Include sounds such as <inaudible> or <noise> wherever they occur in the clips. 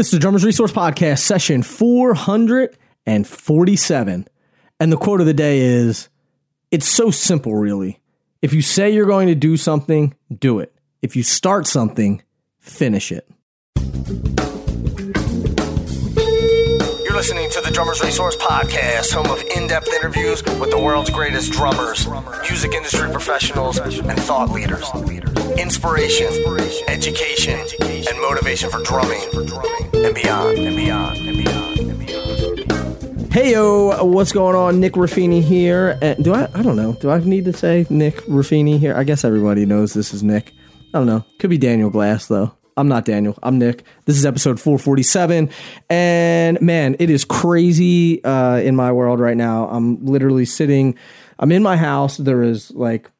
This is the Drummers Resource Podcast, session 447. And the quote of the day is It's so simple, really. If you say you're going to do something, do it. If you start something, finish it. Listening to the Drummers Resource Podcast, home of in depth interviews with the world's greatest drummers, music industry professionals, and thought leaders. Inspiration, education, and motivation for drumming and beyond, and beyond, and beyond. Hey yo, what's going on? Nick Ruffini here. And do I? I don't know. Do I need to say Nick Ruffini here? I guess everybody knows this is Nick. I don't know. Could be Daniel Glass though. I'm not Daniel. I'm Nick. This is episode 447, and man, it is crazy uh, in my world right now. I'm literally sitting. I'm in my house. There is like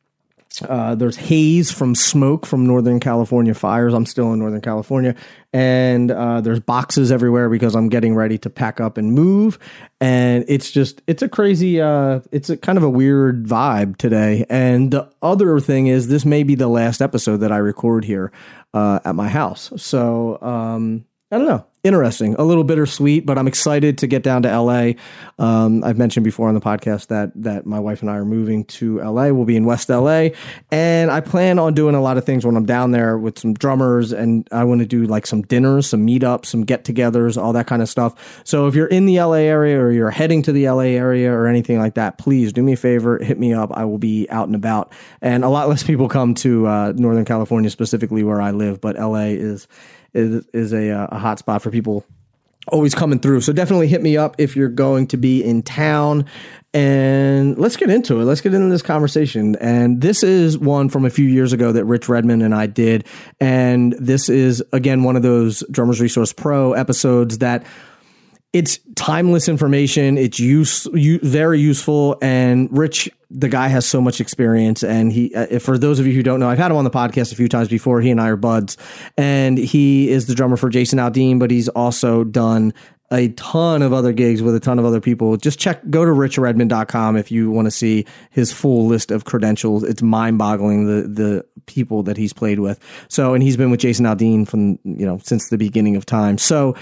uh, there's haze from smoke from Northern California fires. I'm still in Northern California, and uh, there's boxes everywhere because I'm getting ready to pack up and move. And it's just it's a crazy, uh, it's a kind of a weird vibe today. And the other thing is, this may be the last episode that I record here uh, at my house. So um, I don't know interesting, a little bittersweet, but I'm excited to get down to LA. Um, I've mentioned before on the podcast that that my wife and I are moving to LA. We'll be in West LA, and I plan on doing a lot of things when I'm down there with some drummers, and I want to do like some dinners, some meetups, some get-togethers, all that kind of stuff. So if you're in the LA area or you're heading to the LA area or anything like that, please do me a favor, hit me up. I will be out and about, and a lot less people come to uh, Northern California specifically where I live, but LA is is is a, uh, a hot spot for people always coming through. So definitely hit me up if you're going to be in town. And let's get into it. Let's get into this conversation. And this is one from a few years ago that Rich Redmond and I did. And this is, again, one of those Drummers Resource Pro episodes that it's timeless information. It's use, very useful. And Rich, the guy has so much experience. And he, uh, for those of you who don't know, I've had him on the podcast a few times before. He and I are buds, and he is the drummer for Jason Aldean, but he's also done a ton of other gigs with a ton of other people. Just check, go to richredmond.com if you want to see his full list of credentials. It's mind boggling the, the people that he's played with. So, and he's been with Jason Aldean from, you know, since the beginning of time. So,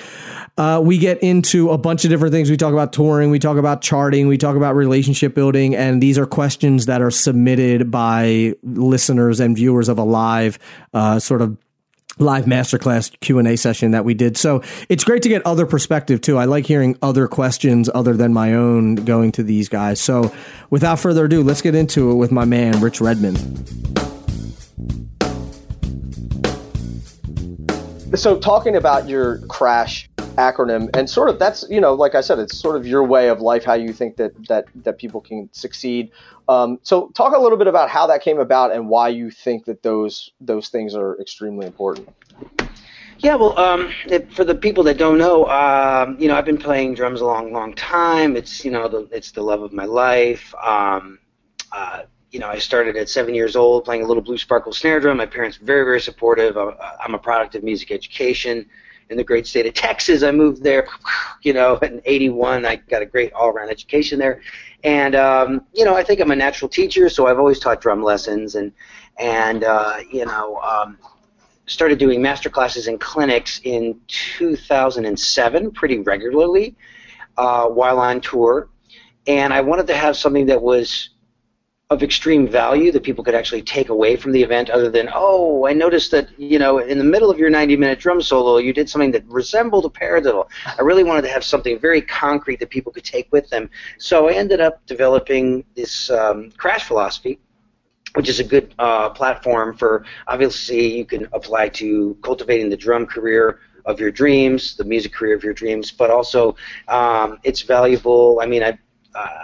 uh, we get into a bunch of different things. We talk about touring, we talk about charting, we talk about relationship building, and these are questions that are submitted by listeners and viewers of a live, uh, sort of live masterclass q&a session that we did. So it's great to get other perspective too. I like hearing other questions other than my own going to these guys. So without further ado let's get into it with my man rich redmond. So talking about your crash acronym and sort of that's you know like i said it's sort of your way of life how you think that that that people can succeed um, so talk a little bit about how that came about and why you think that those those things are extremely important yeah, well, um, for the people that don't know, um, you know, I've been playing drums a long, long time. It's you know, the, it's the love of my life. Um, uh, you know, I started at seven years old playing a little blue sparkle snare drum. My parents very, very supportive. I'm a product of music education in the great state of Texas. I moved there, you know, in '81. I got a great all-around education there, and um, you know, I think I'm a natural teacher, so I've always taught drum lessons, and and uh, you know, um, started doing master classes and clinics in 2007 pretty regularly uh, while on tour, and I wanted to have something that was of extreme value that people could actually take away from the event other than oh i noticed that you know in the middle of your 90 minute drum solo you did something that resembled a paradiddle i really wanted to have something very concrete that people could take with them so i ended up developing this um, crash philosophy which is a good uh, platform for obviously you can apply to cultivating the drum career of your dreams, the music career of your dreams, but also um, it's valuable. I mean, I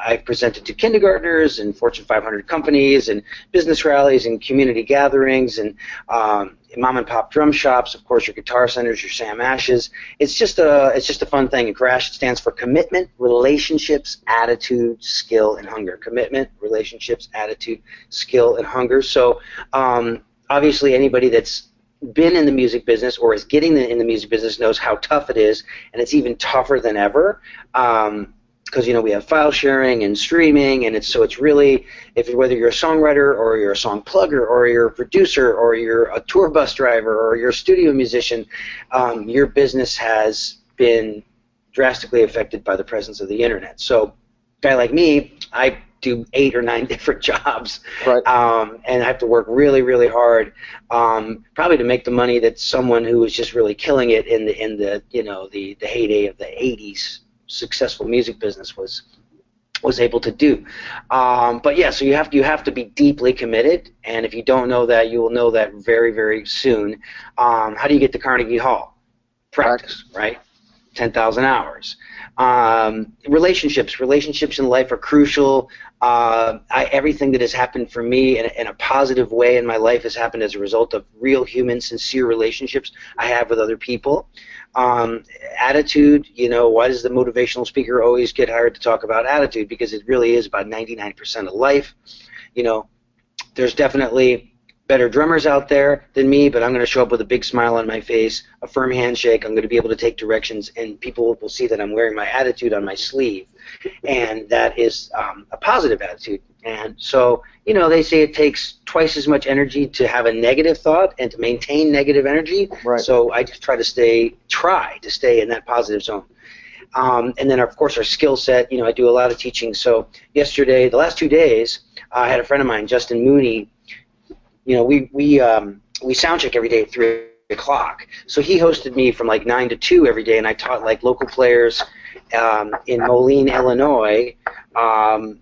I've presented to kindergartners and Fortune 500 companies and business rallies and community gatherings and um, mom and pop drum shops. Of course, your guitar centers, your Sam Ashes. It's just a it's just a fun thing. And CRASH stands for commitment, relationships, attitude, skill, and hunger. Commitment, relationships, attitude, skill, and hunger. So um, obviously, anybody that's been in the music business or is getting in the music business knows how tough it is, and it's even tougher than ever. Um, because you know we have file sharing and streaming, and it's so it's really if whether you're a songwriter or you're a song plugger or you're a producer or you're a tour bus driver or you're a studio musician, um, your business has been drastically affected by the presence of the internet. So, a guy like me, I do eight or nine <laughs> different jobs, Right. um, and I have to work really, really hard, um, probably to make the money that someone who was just really killing it in the in the you know the the heyday of the '80s successful music business was was able to do. Um, but yeah, so you have to, you have to be deeply committed, and if you don't know that, you will know that very very soon. Um, how do you get to Carnegie Hall? Practice, right? Ten thousand hours. Um, relationships, relationships in life are crucial. Uh, I, everything that has happened for me in, in a positive way in my life has happened as a result of real, human, sincere relationships I have with other people. Um, attitude, you know, why does the motivational speaker always get hired to talk about attitude? Because it really is about 99% of life. You know, there's definitely better drummers out there than me, but I'm going to show up with a big smile on my face, a firm handshake. I'm going to be able to take directions, and people will see that I'm wearing my attitude on my sleeve, and that is um, a positive attitude. And so, you know, they say it takes twice as much energy to have a negative thought and to maintain negative energy. Right. So I just try to stay, try to stay in that positive zone. Um, and then, of course, our skill set. You know, I do a lot of teaching. So yesterday, the last two days, I had a friend of mine, Justin Mooney. You know, we we um, we sound check every day at three o'clock. So he hosted me from like nine to two every day, and I taught like local players um, in Moline, Illinois. Um,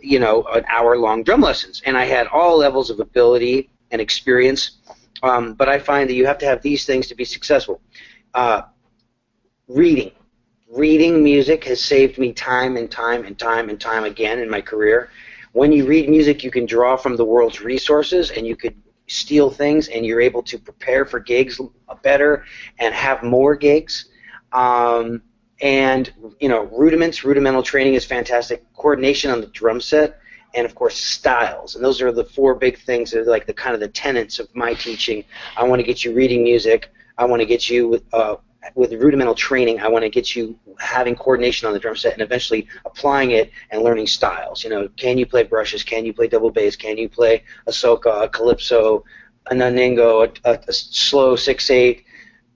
you know, an hour-long drum lessons, and I had all levels of ability and experience. Um, but I find that you have to have these things to be successful. Uh, reading, reading music has saved me time and time and time and time again in my career. When you read music, you can draw from the world's resources, and you could steal things, and you're able to prepare for gigs better and have more gigs. Um, and you know rudiments rudimental training is fantastic. Coordination on the drum set and of course styles. And those are the four big things that are like the kind of the tenets of my teaching. I want to get you reading music. I want to get you with uh, with rudimental training. I want to get you having coordination on the drum set and eventually applying it and learning styles. You know can you play brushes? Can you play double bass? Can you play a soca a calypso a nanigo a, a, a slow six eight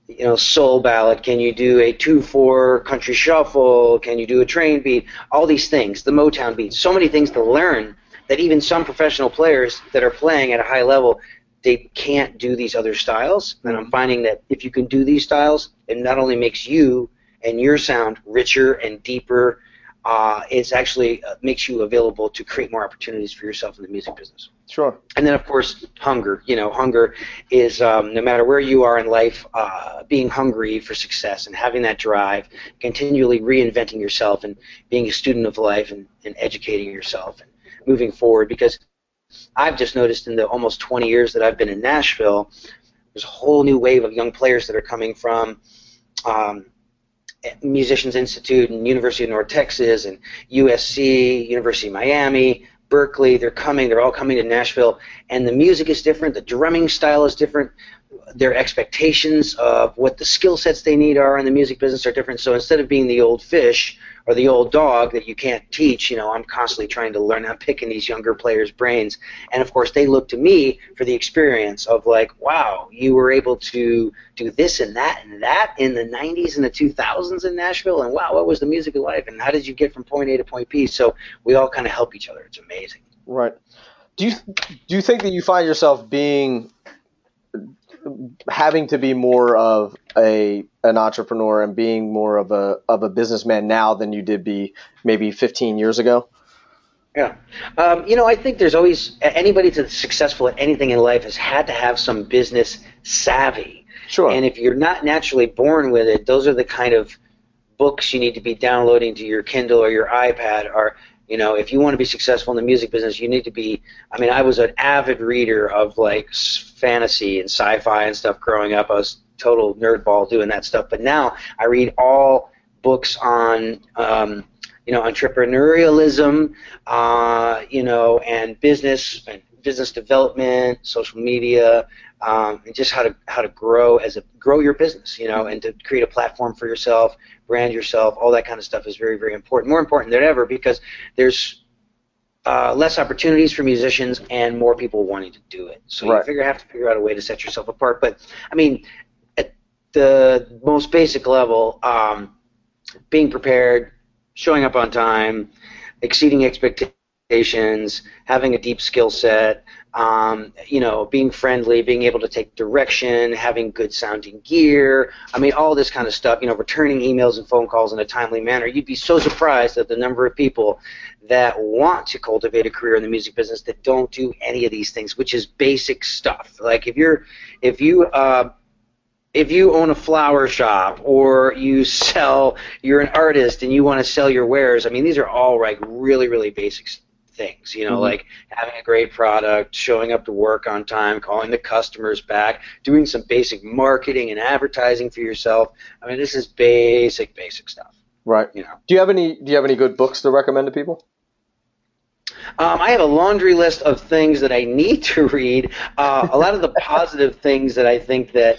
you know, soul ballad? Can you do a two-four country shuffle? Can you do a train beat? All these things, the Motown beat. So many things to learn that even some professional players that are playing at a high level, they can't do these other styles. And I'm finding that if you can do these styles, it not only makes you and your sound richer and deeper, uh, it's actually uh, makes you available to create more opportunities for yourself in the music business. Sure. And then, of course, hunger. You know, hunger is um, no matter where you are in life, uh, being hungry for success and having that drive, continually reinventing yourself and being a student of life and, and educating yourself and moving forward. Because I've just noticed in the almost 20 years that I've been in Nashville, there's a whole new wave of young players that are coming from. Um, Musicians Institute and University of North Texas and USC, University of Miami, Berklee. They're coming. They're all coming to Nashville, and the music is different. The drumming style is different. Their expectations of what the skill sets they need are in the music business are different. So instead of being the old fish or the old dog that you can't teach, you know, I'm constantly trying to learn. I'm picking these younger players' brains, and of course they look to me for the experience of like, wow, you were able to do this and that and that in the 90s and the 2000s in Nashville, and wow, what was the music of life, and how did you get from point A to point B? So we all kind of help each other. It's amazing. Right. Do you do you think that you find yourself being having to be more of a an entrepreneur and being more of a of a businessman now than you did be maybe 15 years ago? Yeah. Um, you know, I think there's always anybody that's successful at anything in life has had to have some business savvy. Sure. And if you're not naturally born with it, those are the kind of books you need to be downloading to your Kindle or your iPad. Or, you know, if you want to be successful in the music business, you need to be. I mean, I was an avid reader of like fantasy and sci-fi and stuff growing up. I was total nerdball doing that stuff. But now I read all books on. Um, you know, entrepreneurialism, uh, you know, and business and business development, social media, um, and just how to how to grow as a grow your business, you know, and to create a platform for yourself, brand yourself, all that kind of stuff is very very important, more important than ever because there's uh, less opportunities for musicians and more people wanting to do it. So Right. you figure you have to figure out a way to set yourself apart. But I mean, at the most basic level, um, being prepared, showing up on time, exceeding expectations, having a deep skill set, um, you know, being friendly, being able to take direction, having good sounding gear. I mean, all this kind of stuff. You know, returning emails and phone calls in a timely manner. You'd be so surprised at the number of people that want to cultivate a career in the music business that don't do any of these things, which is basic stuff. Like if you're, if you, uh, if you own a flower shop or you sell, you're an artist and you want to sell your wares. I mean, these are all like really, really basic things. You know, Mhm. like having a great product, showing up to work on time, calling the customers back, doing some basic marketing and advertising for yourself. I mean, this is basic, basic stuff. Right. You know. Do you have any Do you have any good books to recommend to people? Um, I have a laundry list of things that I need to read. Uh, a lot of the <laughs> positive things that I think that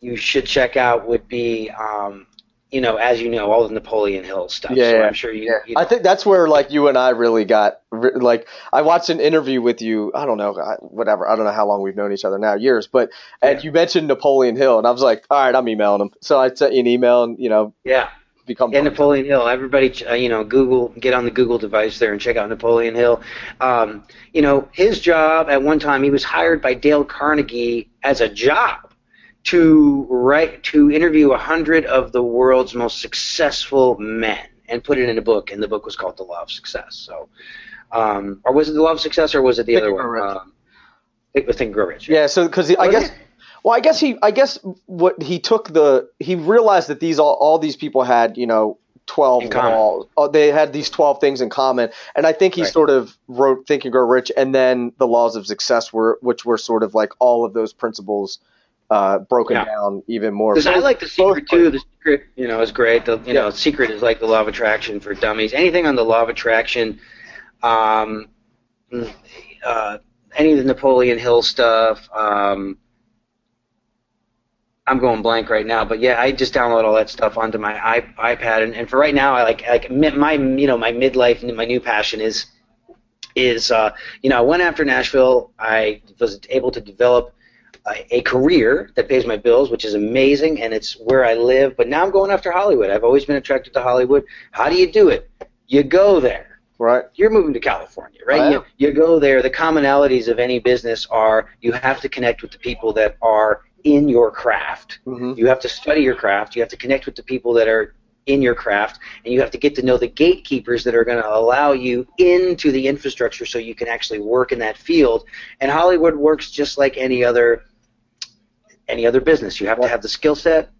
you should check out would be, um, you know, as you know, all the Napoleon Hill stuff. Yeah, so yeah. I'm sure you. you I think that's where like you and I really got like I watched an interview with you. I don't know, whatever. I don't know how long we've known each other now, years. But and Yeah. you mentioned Napoleon Hill, and I was like, all right, I'm emailing him. So I sent you an email, and you know, yeah. become And Napoleon Hill. Everybody, uh, you know, Google, get on the Google device there and check out Napoleon Hill. Um, you know, his job at one time, he was hired by Dale Carnegie as a job to write to interview a hundred of the world's most successful men and put it in a book. And the book was called The Law of Success. So, um, or was it The Law of Success, or was it the Think other one? Rich. Um, it was Think and Grow Rich. Yeah, so because I guess, it? well, I guess he, I guess what he took the, he realized that these all, all these people had, you know, twelve In laws. Oh, they had these twelve things in common, and I think he Right. sort of wrote Think and Grow Rich, and then the laws of success were, which were sort of like all of those principles uh, broken Yeah. down even more. Because I like the both secret too. The secret, you know, is great. The you Yeah. know, secret is like the law of attraction for dummies. Anything on the law of attraction, um, uh, any of the Napoleon Hill stuff. Um, I'm going blank right now, but yeah, I just download all that stuff onto my i- iPad, and, and for right now, I like like my you know my midlife and my new passion is is uh, you know I went after Nashville. I was able to develop a, career that pays my bills, which is amazing, and it's where I live. But now I'm going after Hollywood. I've always been attracted to Hollywood. How do you do it? You go there. right? You're moving to California, right? You, you go there. The commonalities of any business are you have to connect with the people that are in your craft. hmm You have to study your craft. You have to connect with the people that are in your craft, and you have to get to know the gatekeepers that are going to allow you into the infrastructure so you can actually work in that field. And Hollywood works just like any other any other business. You have to have the skill set.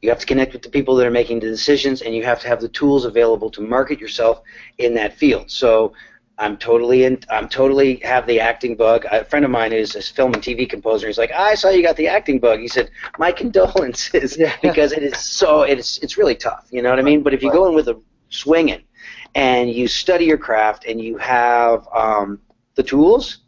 You have to connect with the people that are making the decisions, and you have to have the tools available to market yourself in that field. So I'm totally in. I'm totally have the acting bug. A friend of mine is a film and TV composer. He's like, I saw you got the acting bug. He said, my <laughs> condolences, Yeah. because it is so. It's it's really tough. You know what I mean? But if you go in with a swinging, and you study your craft, and you have um, the tools,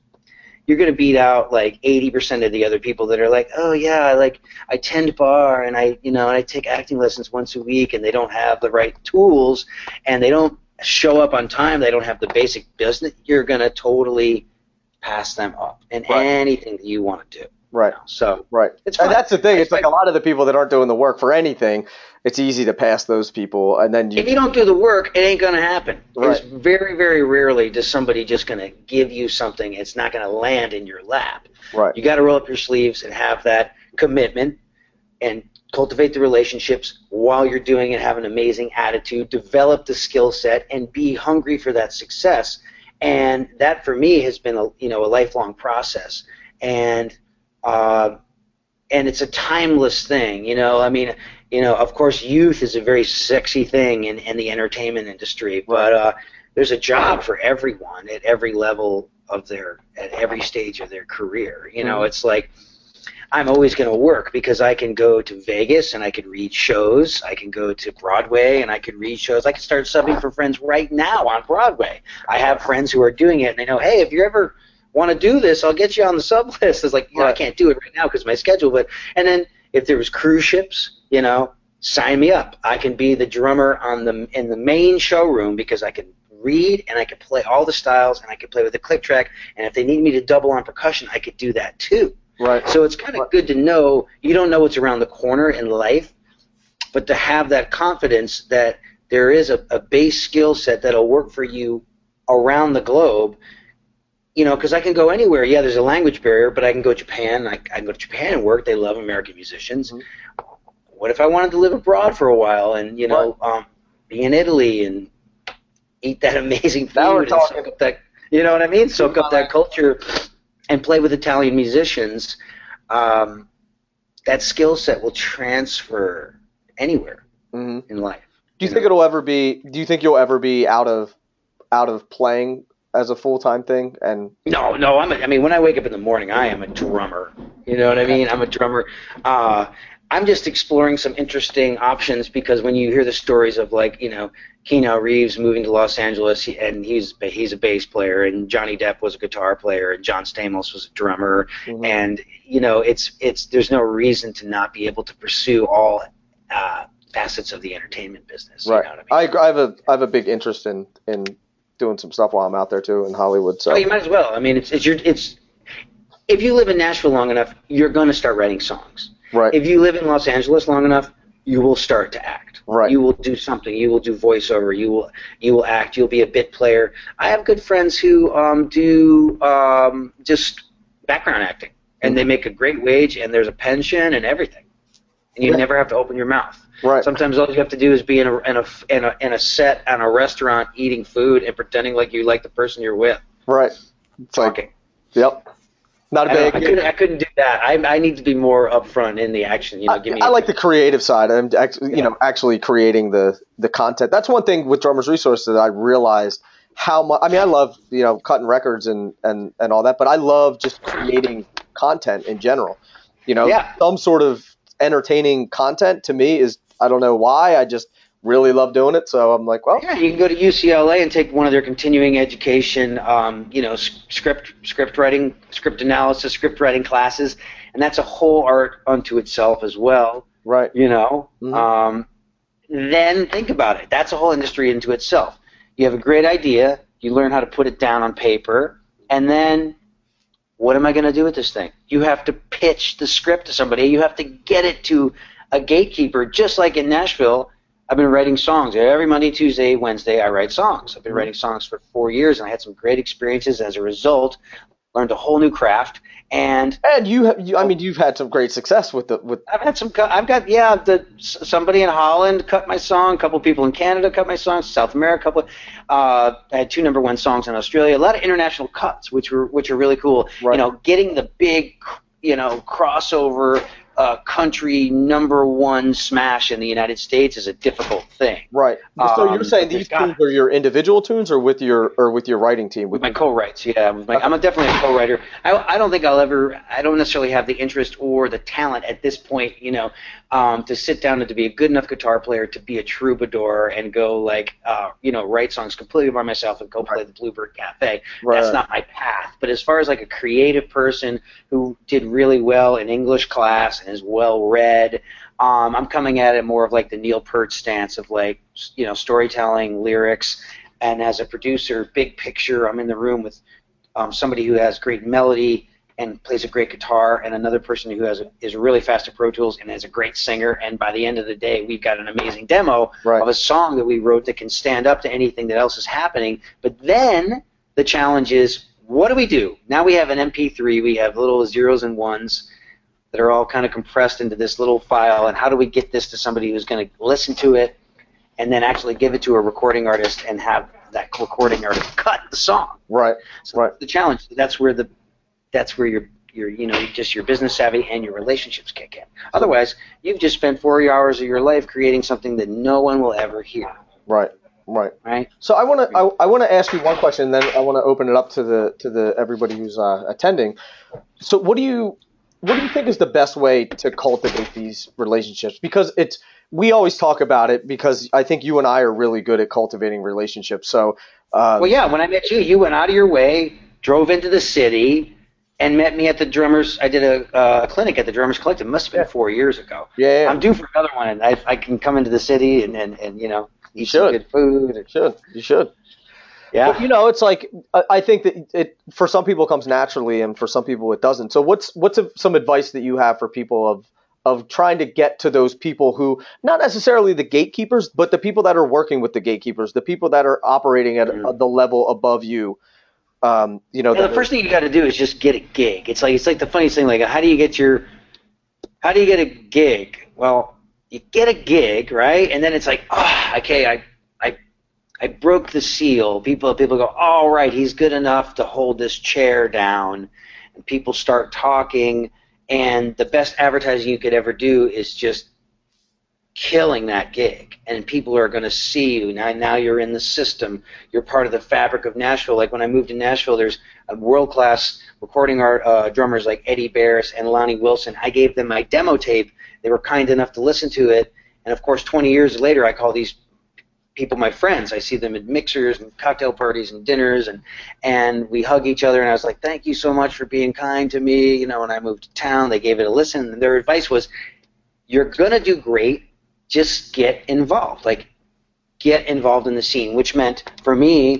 you're going to beat out like 80% of the other people that are like, oh yeah, I like I tend bar and I you know and I take acting lessons once a week, and they don't have the right tools, and they don't show up on time, they don't have the basic business, you're going to totally pass them up in Right. anything that you want to do. Right. So Right. It's and that's the thing. It's like- a lot of the people that aren't doing the work for anything. It's easy to pass those people, and then you, if you. don't do the work, it ain't going to happen. Right. It's very, very rarely does somebody just going to give you something. It's not going to land in your lap. Right. You got to roll up your sleeves and have that commitment and cultivate the relationships while you're doing it. Have an amazing attitude, develop the skill set, and be hungry for that success. And that for me has been a you know a lifelong process. And uh, and it's a timeless thing. You know, I mean, you know, of course, youth is a very sexy thing in, in the entertainment industry, but uh, there's a job for everyone at every level of their at every stage of their career. You know, Mhm. it's like I'm always going to work because I can go to Vegas and I can read shows. I can go to Broadway and I can read shows. I can start subbing for friends right now on Broadway. I have friends who are doing it and they know, hey, if you're ever want to do this, I'll get you on the sub list. It's like, you know, I can't do it right now because my schedule. But and then if there was cruise ships, you know, sign me up. I can be the drummer on the in the main showroom because I can read and I can play all the styles and I can play with the click track. And if they need me to double on percussion, I could do that too. Right. So it's kind of good to know you don't know what's around the corner in life, but to have that confidence that there is a, a base skill set that'll work for you around the globe. You know, because I can go anywhere. Yeah, there's a language barrier, but I can go to Japan. I, I can go to Japan and work. They love American musicians. Mhm. What if I wanted to live abroad for a while and you know um, be in Italy and eat that <laughs> amazing food and soak up that you know what I mean? Soak up that culture and play with Italian musicians. Um, that skill set will transfer anywhere hmm in life. Do you think it'll ever be? Do you think you'll ever be out of out of playing as a full time thing? And No, no. I'm. A, I mean, when I wake up in the morning, I am a drummer. You know what I mean? I'm a drummer. Uh, I'm just exploring some interesting options because when you hear the stories of like, you know, Keanu Reeves moving to Los Angeles and he's he's a bass player and Johnny Depp was a guitar player and John Stamos was a drummer Mhm. and you know it's it's there's no reason to not be able to pursue all uh, facets of the entertainment business. right, You know what I mean? I, I have a I have a big interest in in doing some stuff while I'm out there too in Hollywood. So Oh, you might as well. I mean, it's it's your it's if you live in Nashville long enough, you're going to start writing songs. Right, If you live in Los Angeles long enough, you will start to act. Right. You will do something. You will do voiceover. You will you will act. You'll be a bit player. I have good friends who um, do um, just background acting, and they make a great wage, and there's a pension and everything, and you Yeah. never have to open your mouth. right, Sometimes all you have to do is be in a in a in a, in a set on a restaurant eating food and pretending like you like the person you're with. right. It's like yep, not a I, know, I big. couldn't I couldn't do that. I I need to be more upfront in the action. You know, give me. I like the creative side. I'm actually, you know, actually creating the the content. That's one thing with Drummers Resource that I realized how much. I mean, I love you know cutting records and and and all that, but I love just creating content in general. You know, Yeah. some sort of entertaining content to me is I don't know why. I just really love doing it. So I'm like, well, Yeah, you can go to UCLA and take one of their continuing education, um, you know, script script writing, script analysis, script writing classes, and that's a whole art unto itself as well. right, You know, Mhm. um, then think about it. That's a whole industry into itself. You have a great idea, you learn how to put it down on paper, and then what am I going to do with this thing? You have to pitch the script to somebody. You have to get it to a gatekeeper, just like in Nashville. I've been writing songs every Monday, Tuesday, Wednesday. I write songs. I've been writing songs for four years, and I had some great experiences as a result. Learned a whole new craft, and and you, have, you, I mean, you've had some great success with the with I've had some. I've got yeah. The somebody in Holland cut my song. A couple people in Canada cut my songs. South America, a couple. Uh, I had two number one songs in Australia. A lot of international cuts, which were which are really cool. Right. You know, getting the big, you know, crossover uh, country number one smash in the United States is a difficult thing. right. so Um, you're saying these tunes are your individual tunes, or with your or with your writing team? With my co-writes, yeah. My, I'm a, definitely a co-writer. I, I don't think I'll ever. I don't necessarily have the interest or the talent at this point, you know, um, to sit down and to be a good enough guitar player to be a troubadour and go like, uh, you know, write songs completely by myself and go play the Bluebird Cafe. Right. That's not my path. But as far as like a creative person who did really well in English class and is well read, um, I'm coming at it more of like the Neil Peart stance of like, you know, storytelling, lyrics, and as a producer, big picture. I'm in the room with um, somebody who has great melody and plays a great guitar, and another person who has a, is really fast at Pro Tools and is a great singer. And by the end of the day, we've got an amazing demo Right. of a song that we wrote that can stand up to anything that else is happening. But then the challenge is, what do we do? Now we have an MP3. We have little zeros and ones that are all kind of compressed into this little file. And how do we get this to somebody who's going to listen to it and then actually give it to a recording artist and have that recording artist cut the song? Right. So Right. the challenge. That's where the that's where your your you know just your business savvy and your relationships kick in. Otherwise, you've just spent 40 hours of your life creating something that no one will ever hear. Right. Right. Right? So I want to I, I want to ask you one question, and then I want to open it up to the to the everybody who's uh, attending. So what do you what do you think is the best way to cultivate these relationships? Because it's we always talk about it because I think you and I are really good at cultivating relationships. So uh, Well, yeah. When I met you, you went out of your way drove into the city, and met me at the drummers. I did a uh, clinic at the Drummers Collective. Must have been Yeah. four years ago. Yeah, yeah. I'm due for another one, and I, I can come into the city and, and, and you know eat should. some good food. You should. You should. Yeah. But, you know, it's like I I think that it for some people comes naturally, and for some people it doesn't. So, what's what's a, some advice that you have for people of of trying to get to those people who not necessarily the gatekeepers, but the people that are working with the gatekeepers, the people that are operating at Mhm. the level above you. Um, you know, Yeah, the first thing you got to do is just get a gig. It's like it's like the funniest thing. Like, how do you get your, how do you get a gig? Well, you get a gig, right? And then it's like, oh, okay, I, I, broke the seal. People, people go, all right, he's good enough to hold this chair down, and people start talking. And the best advertising you could ever do is just killing that gig, and people are going to see you. Now, now you're in the system. You're part of the fabric of Nashville. Like when I moved to Nashville, there's world class recording art uh, drummers like Eddie Bayers and Lonnie Wilson. I gave them my demo tape. They were kind enough to listen to it, and of course, 20 years later, I call these people my friends. I see them at mixers and cocktail parties and dinners, and and we hug each other. And I was like, "Thank you so much for being kind to me." You know, when I moved to town, they gave it a listen. And their advice was, "You're gonna do great. Just get involved. Like, get involved in the scene." Which meant for me,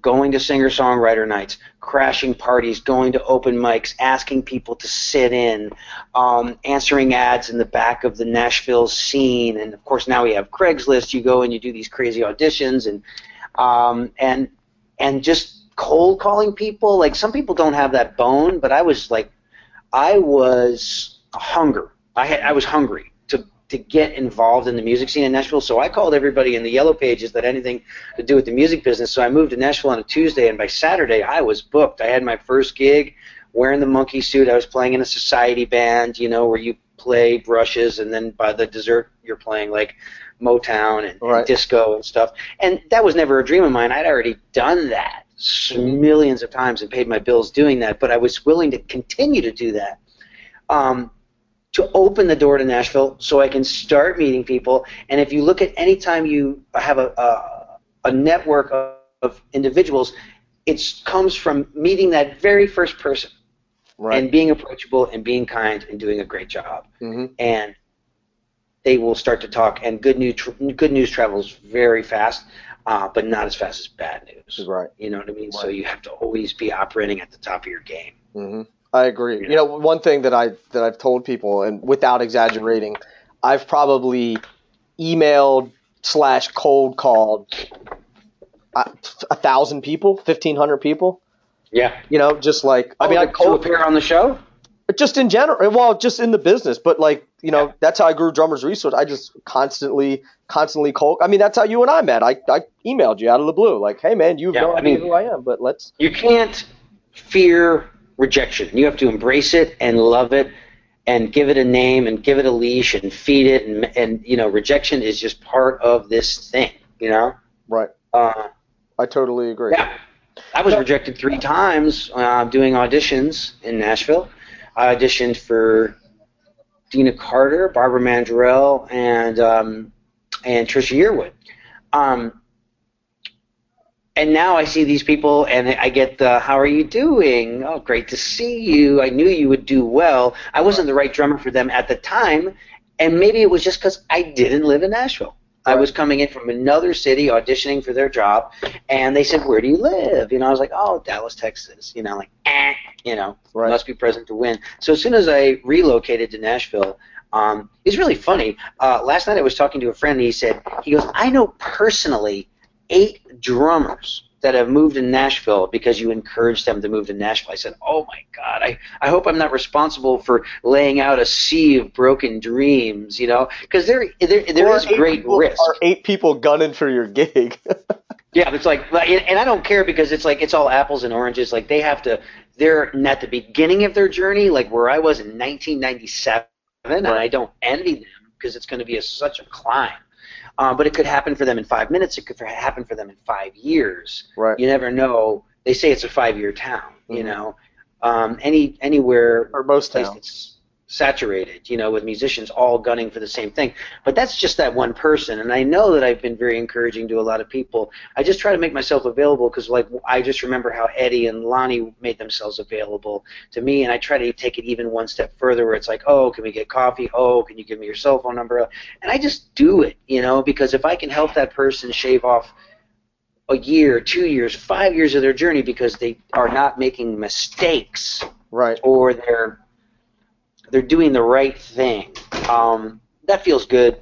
going to singer songwriter nights, crashing parties, going to open mics, asking people to sit in, um, answering ads in the back of the Nashville scene, and of course now we have Craigslist. You go and you do these crazy auditions, and um, and and just cold calling people. Like some people don't have that bone, but I was like, I was hunger. I had I was hungry to get involved in the music scene in Nashville. So I called everybody in the yellow pages that had anything to do with the music business. So I moved to Nashville on a Tuesday, and by Saturday I was booked. I had my first gig, wearing the monkey suit. I was playing in a society band, you know, where you play brushes, and then by the dessert you're playing like Motown and, and disco and stuff. And that was never a dream of mine. I'd already done that millions of times and paid my bills doing that, but I was willing to continue to do that. Um, to open the door to Nashville so I can start meeting people. And if you look at any time you have a, a, a network of, of individuals, it comes from meeting that very first person right. and being approachable and being kind and doing a great job. hmm And they will start to talk. And good news, good news travels very fast, uh, but not as fast as bad news. Right. You know what I mean? So you have to always be operating at the top of your game. hmm I agree. Yeah. You know, one thing that I that I've told people, and without exaggerating, I've probably emailed slash cold called a, a thousand people, fifteen hundred people. Yeah. You know, just like I I mean, I cold appear on the show. just in general. Well, just in the business, but like you know, that's how I grew Drummers Resource. I just constantly, constantly cold. I mean, that's how you and I met. I I emailed you out of the blue, like, hey man, you have Yeah, no I idea mean- who I am, but let's. You can't fear rejection. You have to embrace it and love it and give it a name and give it a leash and feed it and and you know rejection is just part of this thing, you know? Right. Uh, I totally agree. yeah. I was rejected 3 times uh, doing auditions in Nashville. I auditioned for Deana Carter, Barbara Mandrell, and um, and Trisha Yearwood. Um, and now I see these people, and I get the "How are you doing? Oh, great to see you. I knew you would do well." I wasn't the right drummer for them at the time, and maybe it was just because I didn't live in Nashville. I was coming in from another city auditioning for their job, and they said, "Where do you live?" You know, I was like, "Oh, Dallas, Texas." You know, like, eh, you know, Right. must be present to win. So as soon as I relocated to Nashville, um, it's really funny. Uh, last night I was talking to a friend, and he said, he goes, "I know personally eight drummers." That have moved to Nashville because you encouraged them to move to Nashville. I said, "Oh my God! I, I hope I'm not responsible for laying out a sea of broken dreams, you know, because there there, there is great risk." Or eight people gunning for your gig. <laughs> Yeah, it's like, and I don't care because it's like it's all apples and oranges. Like they have to, they're at the beginning of their journey, like where I was in 1997, and I don't envy them because it's going to be a, such a climb. Um, but it could happen for them in five minutes. It could happen for them in five years. right. You never know. They say it's a five-year town. You Mhm. know, um, any anywhere Or most towns. Saturated, you know, with musicians all gunning for the same thing. But that's just that one person, and I know that I've been very encouraging to a lot of people. I just try to make myself available because, like, I just remember how Eddie and Lonnie made themselves available to me, and I try to take it even one step further, where it's like, oh, can we get coffee? Oh, can you give me your cell phone number? And I just do it, you know, because if I can help that person shave off a year, two years, five years of their journey because they are not making mistakes, right, or they're they're doing the right thing. Um, that feels good.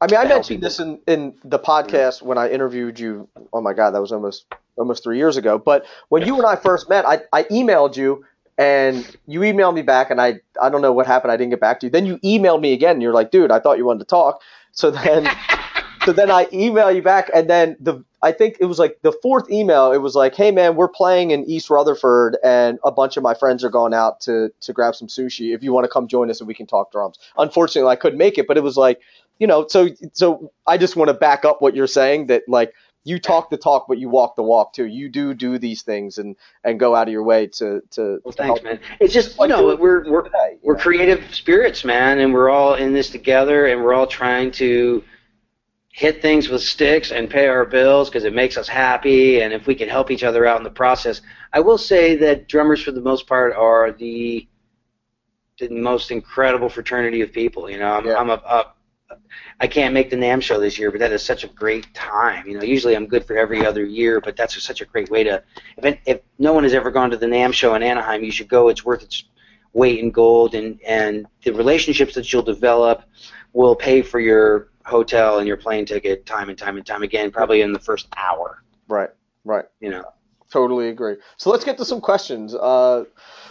I mean, I mentioned this in, in the podcast when I interviewed you. Oh my God, that was almost almost three years ago. But when you and I first met, I, I emailed you and you emailed me back, and I I don't know what happened. I didn't get back to you. Then you emailed me again. And you're like, dude, I thought you wanted to talk. So then <laughs> so then I email you back, and then the I think it was like the fourth email. It was like, "Hey man, we're playing in East Rutherford, and a bunch of my friends are going out to to grab some sushi. If you want to come join us, and we can talk drums." Unfortunately, I couldn't make it, but it was like, you know, so so I just want to back up what you're saying that like you talk the talk, but you walk the walk too. You do do these things and and go out of your way to to. Well, thanks, man. It's just you know we're we're we're creative spirits, man, and we're all in this together, and we're all trying to hit things with sticks and pay our bills because it makes us happy and if we can help each other out in the process i will say that drummers for the most part are the the most incredible fraternity of people you know i'm, yeah. I'm a, a I can't make the NAMM show this year, but that is such a great time. You know, usually I'm good for every other year, but that's such a great way to. If if no one has ever gone to the NAMM show in Anaheim, you should go. It's worth its weight in gold, and and the relationships that you'll develop will pay for your hotel and your plane ticket time and time and time again, probably in the first hour. Right, right. You know. Totally agree. So let's get to some questions. Uh,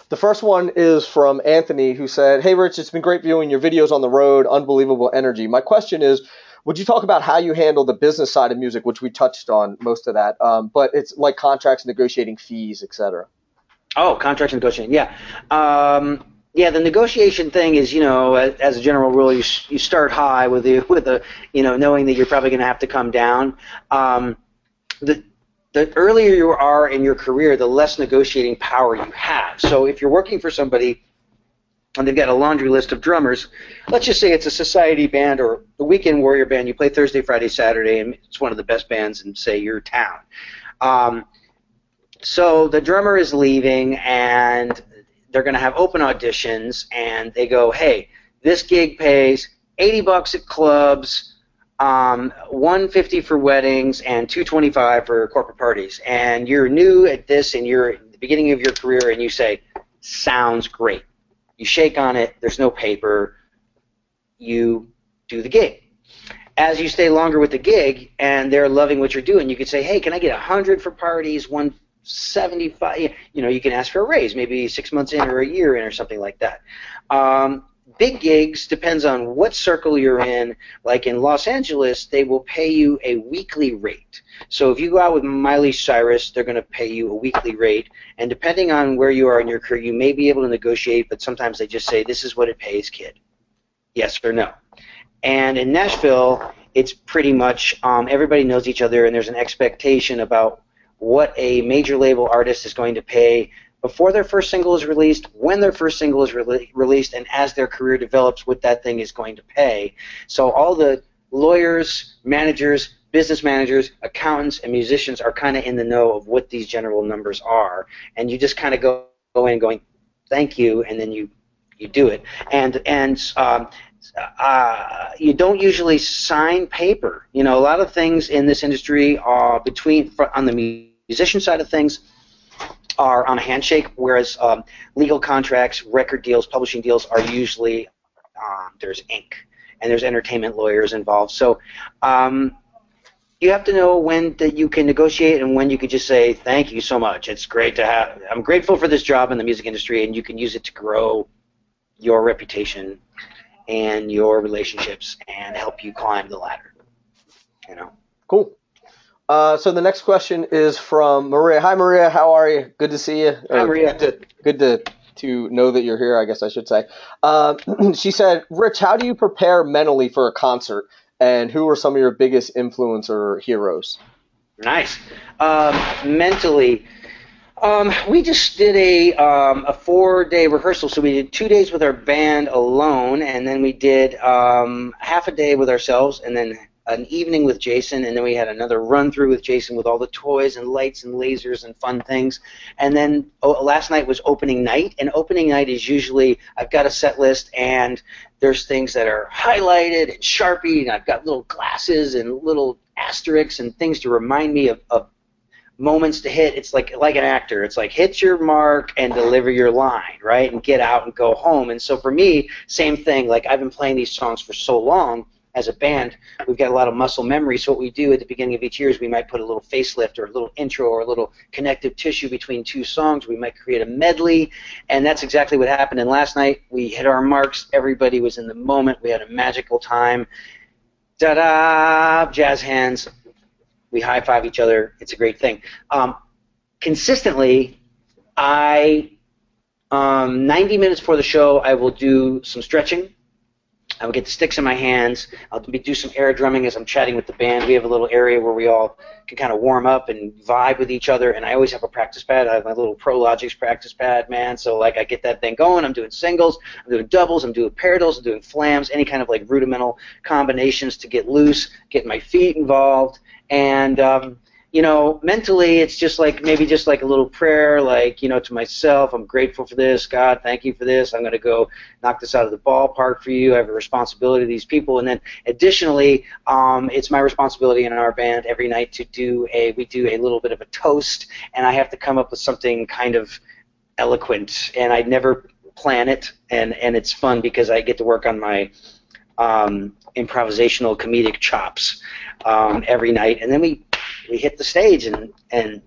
the first one is from Anthony, who said, "Hey, Rich, it's been great viewing your videos on the road. Unbelievable energy. My question is." Would you talk about how you handle the business side of music, which we touched on most of that, um, but it's like contracts, negotiating fees, etc. Oh, contracts negotiating, yeah. Um, yeah, the negotiation thing is, you know, as, a general rule, you, you start high with the <laughs> with the you know knowing that you're probably going to have to come down. Um, the the earlier you are in your career, the less negotiating power you have. So if you're working for somebody and they've got a laundry list of drummers, let's just say it's a society band or a weekend warrior band. You play Thursday, Friday, Saturday, and it's one of the best bands in say your town. Um, so the drummer is leaving, and they're going to have open auditions, and they go, hey, this gig pays 80 bucks at clubs, um, 150 for weddings, and 225 for corporate parties. And you're new at this, and you're at the beginning of your career, and you say, sounds great. You shake on it. There's no paper. You do the gig. As you stay longer with the gig, and they're loving what you're doing, you could say, hey, can I get 100 for parties, 1 75 you know you can ask for a raise maybe six months in or a year in or something like that. Um, big gigs depends on what circle you're in. Like in los angeles they will pay you a weekly rate. So if you go out with miley cyrus they're going to pay you a weekly rate. And depending on where you are in your career you may be able to negotiate but sometimes they just say this is what it pays kid. Yes or no. And in nashville it's pretty much um, everybody knows each other and there's an expectation about what a major label artist is going to pay before their first single is released, when their first single is re- released, and as their career develops, what that thing is going to pay. So all the lawyers, managers, business managers, accountants, and musicians are kind of in the know of what these general numbers are, and you just kind of go, go in going, "Thank you," and then you you do it. And and um, uh, you don't usually sign paper. You know, a lot of things in this industry are between on the musician side of things are on a handshake, whereas um, legal contracts, record deals, publishing deals are usually um, there's ink and there's entertainment lawyers involved. So um, you have to know when that you can negotiate and when you can just say thank you so much. It's great to have. I'm grateful for this job in the music industry, and you can use it to grow your reputation and your relationships and help you climb the ladder. You know. Cool. Uh, so the next question is from Maria. Hi, Maria. How are you? Good to see you. Hi, Maria. Good to, good to to know that you're here. I guess I should say. Uh, <clears throat> she said, "Rich, how do you prepare mentally for a concert, and who are some of your biggest influencer heroes?" Nice. Um, mentally, Um, we just did a um, a four day rehearsal. So we did two days with our band alone, and then we did um, half a day with ourselves, and then an evening with Jason, and then we had another run through with Jason with all the toys and lights and lasers and fun things. And then oh, last night was opening night, and opening night is usually I've got a set list and there's things that are highlighted and sharpie, and I've got little glasses and little asterisks and things to remind me of, of moments to hit. It's like like an actor. It's like hit your mark and deliver your line, right? And get out and go home. And so for me, same thing. Like I've been playing these songs for so long as a band, we've got a lot of muscle memory. So what we do at the beginning of each year is we might put a little facelift or a little intro or a little connective tissue between two songs. We might create a medley, and that's exactly what happened. And last night we hit our marks. Everybody was in the moment. We had a magical time. Da-da! Jazz hands. We high five each other. It's a great thing. Um, consistently, I um, 90 minutes before the show, I will do some stretching I would get the sticks in my hands. I'll do some air drumming as I'm chatting with the band. We have a little area where we all can kind of warm up and vibe with each other. And I always have a practice pad. I have my little Prologix practice pad, man. So like I get that thing going. I'm doing singles. I'm doing doubles. I'm doing paradiddles. I'm doing flams. Any kind of like rudimental combinations to get loose, get my feet involved, and um, you know, mentally, it's just like maybe just like a little prayer, like, you know, to myself, I'm grateful for this. God, thank you for this. I'm going to go knock this out of the ballpark for you. I have a responsibility to these people. And then additionally, um, it's my responsibility in our band every night to do a, we do a little bit of a toast, and I have to come up with something kind of eloquent. And I never plan it, and, and it's fun because I get to work on my um, improvisational comedic chops um, every night. And then we we hit the stage and and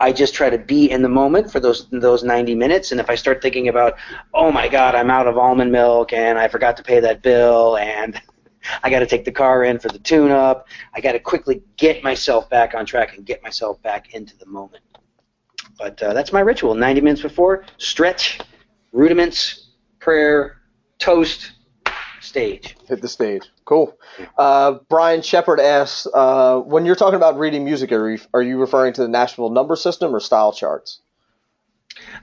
I just try to be in the moment for those those 90 minutes. And if I start thinking about, oh my God, I'm out of almond milk and I forgot to pay that bill and <laughs> I got to take the car in for the tune-up, I got to quickly get myself back on track and get myself back into the moment. But uh, that's my ritual. 90 minutes before, stretch, rudiments, prayer, toast, stage. Hit the stage. Cool. Uh, Brian Shepard asks, uh, when you're talking about reading music, are you, are you referring to the Nashville number system or style charts?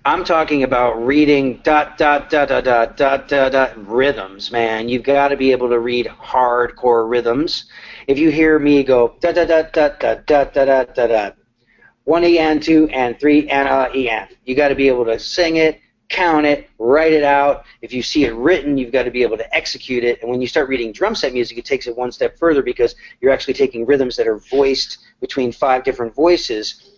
I'm talking about reading dot dot dot dot dot dot dot, dot rhythms, man. You've got to be able to read hardcore rhythms. If you hear me go dot dot dot dot dot dot dot dot dot, one e and two and three and uh e and, you got to be able to sing it count it, write it out. If you see it written, you've got to be able to execute it. And when you start reading drum set music, it takes it one step further because you're actually taking rhythms that are voiced between five different voices.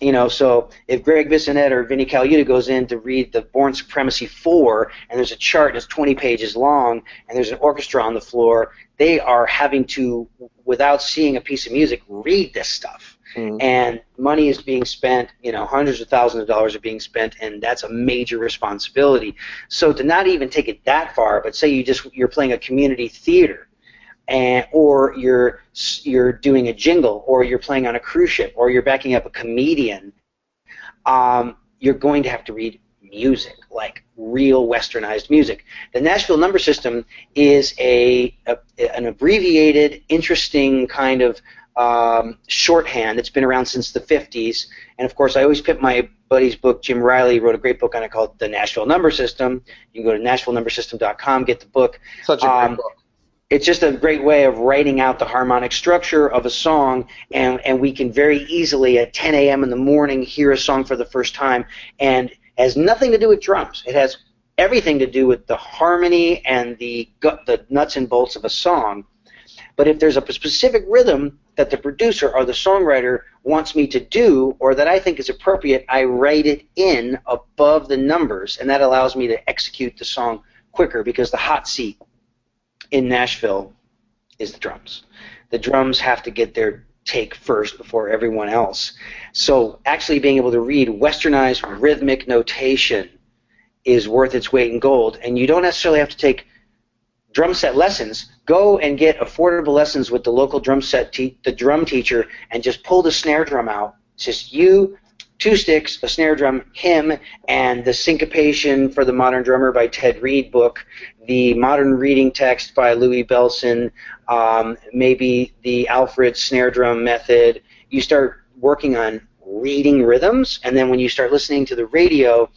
You know, so if Greg Bissonette or Vinnie Colaiuta goes in to read the Bourne Supremacy 4, and there's a chart that's 20 pages long, and there's an orchestra on the floor, they are having to, without seeing a piece of music, read this stuff Mm-hmm. And money is being spent, you know, hundreds of thousands of dollars are being spent, and that's a major responsibility. So to not even take it that far, but say you just you're playing a community theater, and or you're you're doing a jingle, or you're playing on a cruise ship, or you're backing up a comedian, um, you're going to have to read music, like real westernized music. The Nashville number system is a, a an abbreviated, interesting kind of um, shorthand. It's been around since the 50s. And of course, I always pick my buddy's book. Jim Riley wrote a great book on it called The Nashville Number System. You can go to NashvilleNumberSystem.com, get the book. Such a great um, book. It's just a great way of writing out the harmonic structure of a song, and, and we can very easily at 10 a.m. in the morning hear a song for the first time, and has nothing to do with drums. It has everything to do with the harmony and the the nuts and bolts of a song. But if there's a specific rhythm that the producer or the songwriter wants me to do or that I think is appropriate, I write it in above the numbers, and that allows me to execute the song quicker because the hot seat in Nashville is the drums. The drums have to get their take first before everyone else. So actually being able to read westernized rhythmic notation is worth its weight in gold, and you don't necessarily have to take drum set lessons, go and get affordable lessons with the local drum set te- the drum teacher and just pull the snare drum out. It's just you, two sticks, a snare drum, him, and the syncopation for the modern drummer by Ted Reed book, the modern reading text by Louie Bellson, um, maybe the Alfred snare drum method. You start working on reading rhythms, and then when you start listening to the radio,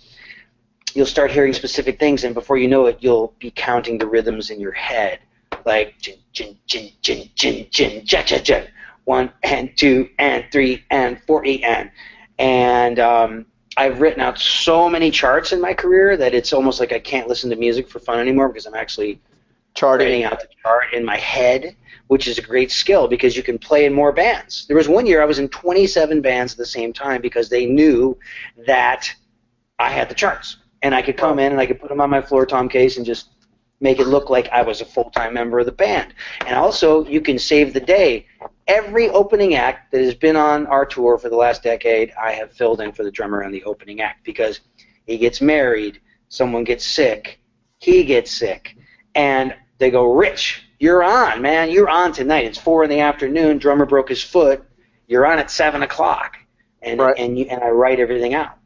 you'll start hearing specific things, and before you know it, you'll be counting the rhythms in your head, like jin jin jin jin jin jin ja ja ja, one and two and three and four and and um, I've written out so many charts in my career that it's almost like I can't listen to music for fun anymore because I'm actually Charting. writing out the chart in my head, which is a great skill because you can play in more bands. There was one year I was in 27 bands at the same time because they knew that I had the charts and I could come in and I could put them on my floor tom case and just make it look like I was a full-time member of the band. And also, you can save the day. Every opening act that has been on our tour for the last decade, I have filled in for the drummer on the opening act because he gets married, someone gets sick, he gets sick, and they go, Rich, you're on, man. You're on tonight. It's four in the afternoon. Drummer broke his foot. You're on at seven o'clock, and Right. and you, and I write everything out.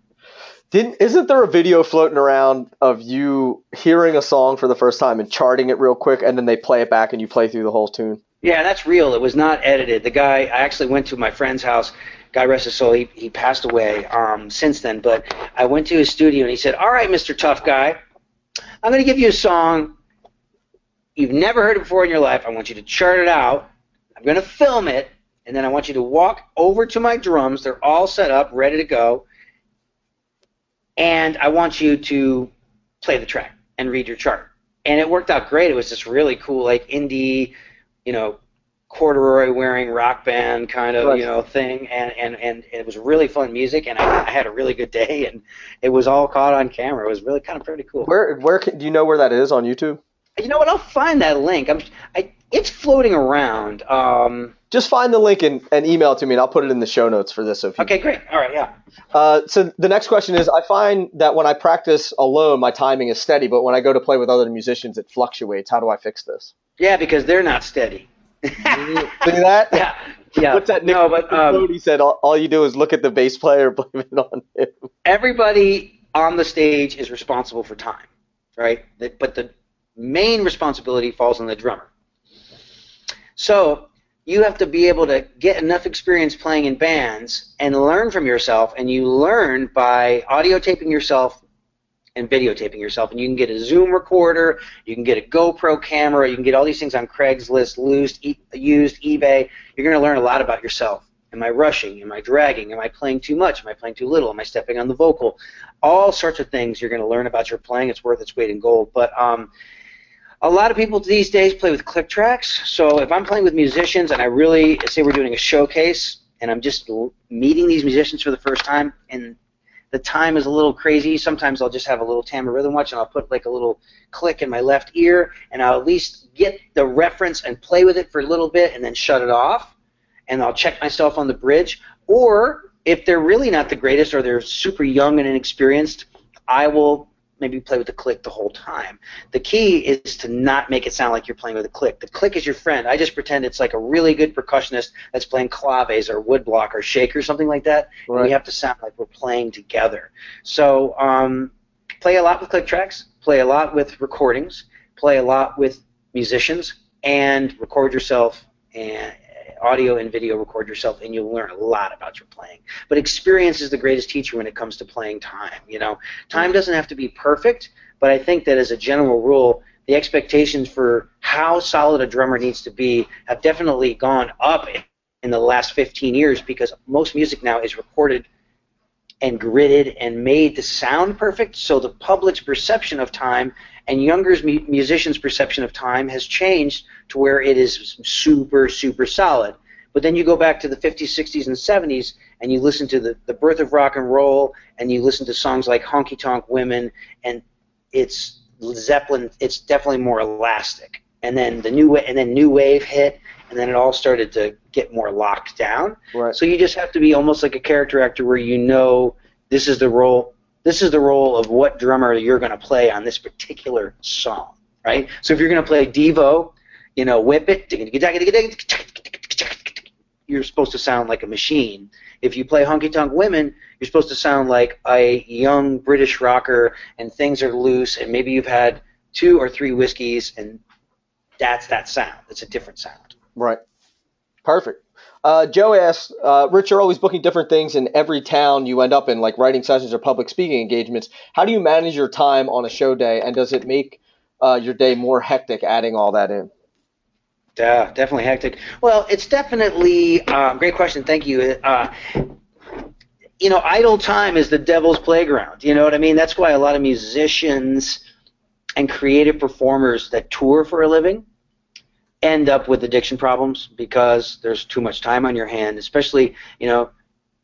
Didn't isn't there a video floating around of you hearing a song for the first time and charting it real quick, and then they play it back and you play through the whole tune? Yeah, that's real. It was not edited. The guy, I actually went to my friend's house. Guy rest his soul. He, he passed away um, since then. But I went to his studio and he said, "All right, Mr. Tough Guy, I'm going to give you a song you've never heard it before in your life. I want you to chart it out. I'm going to film it, and then I want you to walk over to my drums. They're all set up, ready to go, and I want you to play the track and read your chart." And it worked out great. It was this really cool, like indie you know, corduroy wearing rock band kind of, you know, thing. And, and, and it was really fun music and I, I had a really good day and it was all caught on camera. It was really kind of pretty cool. Where where can, do you know where that is on YouTube? You know what? I'll find that link. I'm, I, it's floating around. Um, Just find the link and, and email it to me, and I'll put it in the show notes for this. So if you, okay, great. All right, yeah. Uh, so the next question is: I find that when I practice alone, my timing is steady, but when I go to play with other musicians, it fluctuates. How do I fix this? Yeah, because they're not steady. <laughs> See that? yeah, yeah. What's that? Nick, no, but um, he said all, all you do is look at the bass player, <laughs> blame it on him. everybody on the stage is responsible for time, right? But the main responsibility falls on the drummer. So you have to be able to get enough experience playing in bands and learn from yourself, and you learn by audio taping yourself and videotaping yourself. And you can get a Zoom recorder, you can get a GoPro camera, you can get all these things on Craigslist, used, used eBay. You're going to learn a lot about yourself. Am I rushing? Am I dragging? Am I playing too much? Am I playing too little? Am I stepping on the vocal? All sorts of things you're going to learn about your playing. It's worth its weight in gold. But um, a lot of people these days play with click tracks. So if I'm playing with musicians and I really say we're doing a showcase and I'm just meeting these musicians for the first time and the time is a little crazy, sometimes I'll just have a little Tama Rhythm Watch and I'll put like a little click in my left ear and I'll at least get the reference and play with it for a little bit and then shut it off and I'll check myself on the bridge. Or if they're really not the greatest or they're super young and inexperienced, I will maybe play with the click the whole time. The key is to not make it sound like you're playing with a click. The click is your friend. I just pretend it's like a really good percussionist that's playing claves or woodblock or shake or something like that. And Right. we have to sound like we're playing together. So um, play a lot with click tracks, play a lot with recordings, play a lot with musicians, and record yourself and audio and video record yourself and you'll learn a lot about your playing. But experience is the greatest teacher when it comes to playing time you know? Time doesn't have to be perfect but i think that as a general rule the expectations for how solid a drummer needs to be have definitely gone up in the last 15 years because most music now is recorded and gridded and made to sound perfect so the public's perception of time and younger mu- musicians' perception of time has changed to where it is super, super solid. But then you go back to the 50s, 60s, and 70s, and you listen to the, the birth of rock and roll, and you listen to songs like Honky Tonk Women, and it's Zeppelin. It's definitely more elastic. And then the new and then new wave hit, and then it all started to get more locked down. Right. So you just have to be almost like a character actor, where you know this is the role. This is the role of what drummer you're going to play on this particular song, right? So if you're going to play Devo, you know, whip it, you're supposed to sound like a machine. If you play Honky Tonk Women, you're supposed to sound like a young British rocker, and things are loose, and maybe you've had two or three whiskeys, and that's that sound. It's a different sound. Right. Perfect. Uh, Joe asks, uh, Rich, you're always booking different things in every town you end up in, like writing sessions or public speaking engagements. How do you manage your time on a show day, and does it make uh, your day more hectic adding all that in? Yeah, definitely hectic. Well, it's definitely um, great question. Thank you. Uh, you know, idle time is the devil's playground. You know what I mean? That's why a lot of musicians and creative performers that tour for a living end up with addiction problems because there's too much time on your hand. Especially, you know,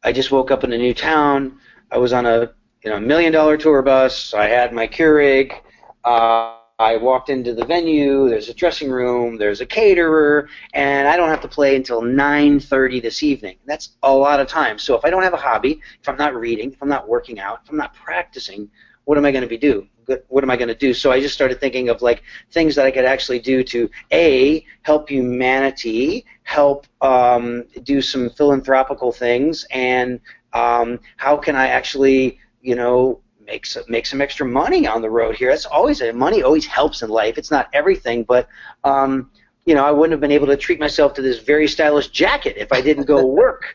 I just woke up in a new town. I was on a you know million dollar tour bus. I had my Keurig. Uh, I walked into the venue. There's a dressing room. There's a caterer, and I don't have to play until 9:30 this evening. That's a lot of time. So if I don't have a hobby, if I'm not reading, if I'm not working out, if I'm not practicing, what am I going to be do? What am I going to do? So I just started thinking of like things that I could actually do to a help humanity, help um, do some philanthropical things, and um, how can I actually you know make some, make some extra money on the road here. That's always money always helps in life. It's not everything, but um, you know I wouldn't have been able to treat myself to this very stylish jacket if I didn't go work.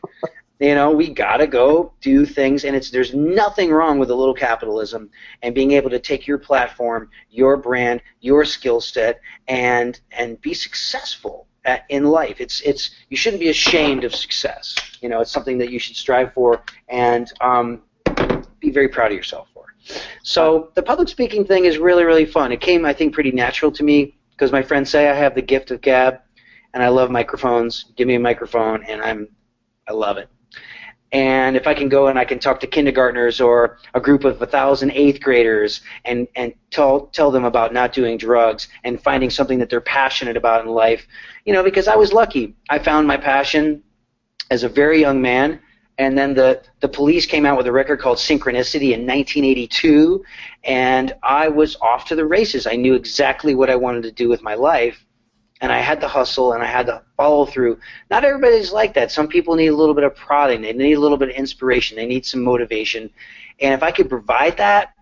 You know we gotta go do things and it's there's nothing wrong with a little capitalism and being able to take your platform your brand your skill set and and be successful at, in life it's it's you shouldn't be ashamed of success you know it's something that you should strive for and um, be very proud of yourself for. so the public speaking thing is really, really fun. It came, I think, pretty natural to me because my friends say I have the gift of gab, and I love microphones. Give me a microphone, and I'm, I love it. And if I can go and I can talk to kindergartners or a group of a thousand eighth graders and and tell tell them about not doing drugs and finding something that they're passionate about in life, you know, because I was lucky. I found my passion as a very young man and then the, the police came out with a record called Synchronicity in 1982, and I was off to the races. I knew exactly what I wanted to do with my life, and I had to hustle and I had to follow through. Not everybody's like that. Some people need a little bit of prodding, they need a little bit of inspiration, they need some motivation, and if I could provide that,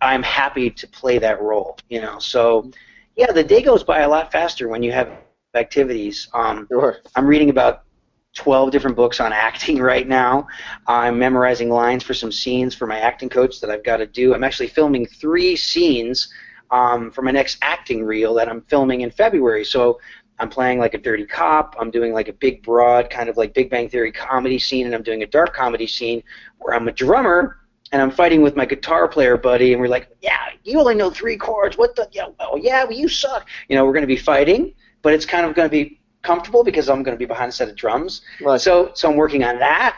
I'm happy to play that role. You know, so yeah, the day goes by a lot faster when you have activities. Um, sure. I'm reading about 12 different books on <laughs> acting right now. I'm memorizing lines for some scenes for my acting coach that I've got to do. I'm actually filming three scenes um, for my next acting reel that I'm filming in February. So I'm playing like a dirty cop. I'm doing like a big, broad, kind of like Big Bang Theory comedy scene, and I'm doing a dark comedy scene where I'm a drummer and I'm fighting with my guitar player buddy, and we're like, "Yeah, you only know three chords. What the? Yeah, well, yeah, well, you suck." You know, we're going to be fighting, but it's kind of going to be comfortable because I'm going to be behind a set of drums. Right. So so I'm working on that.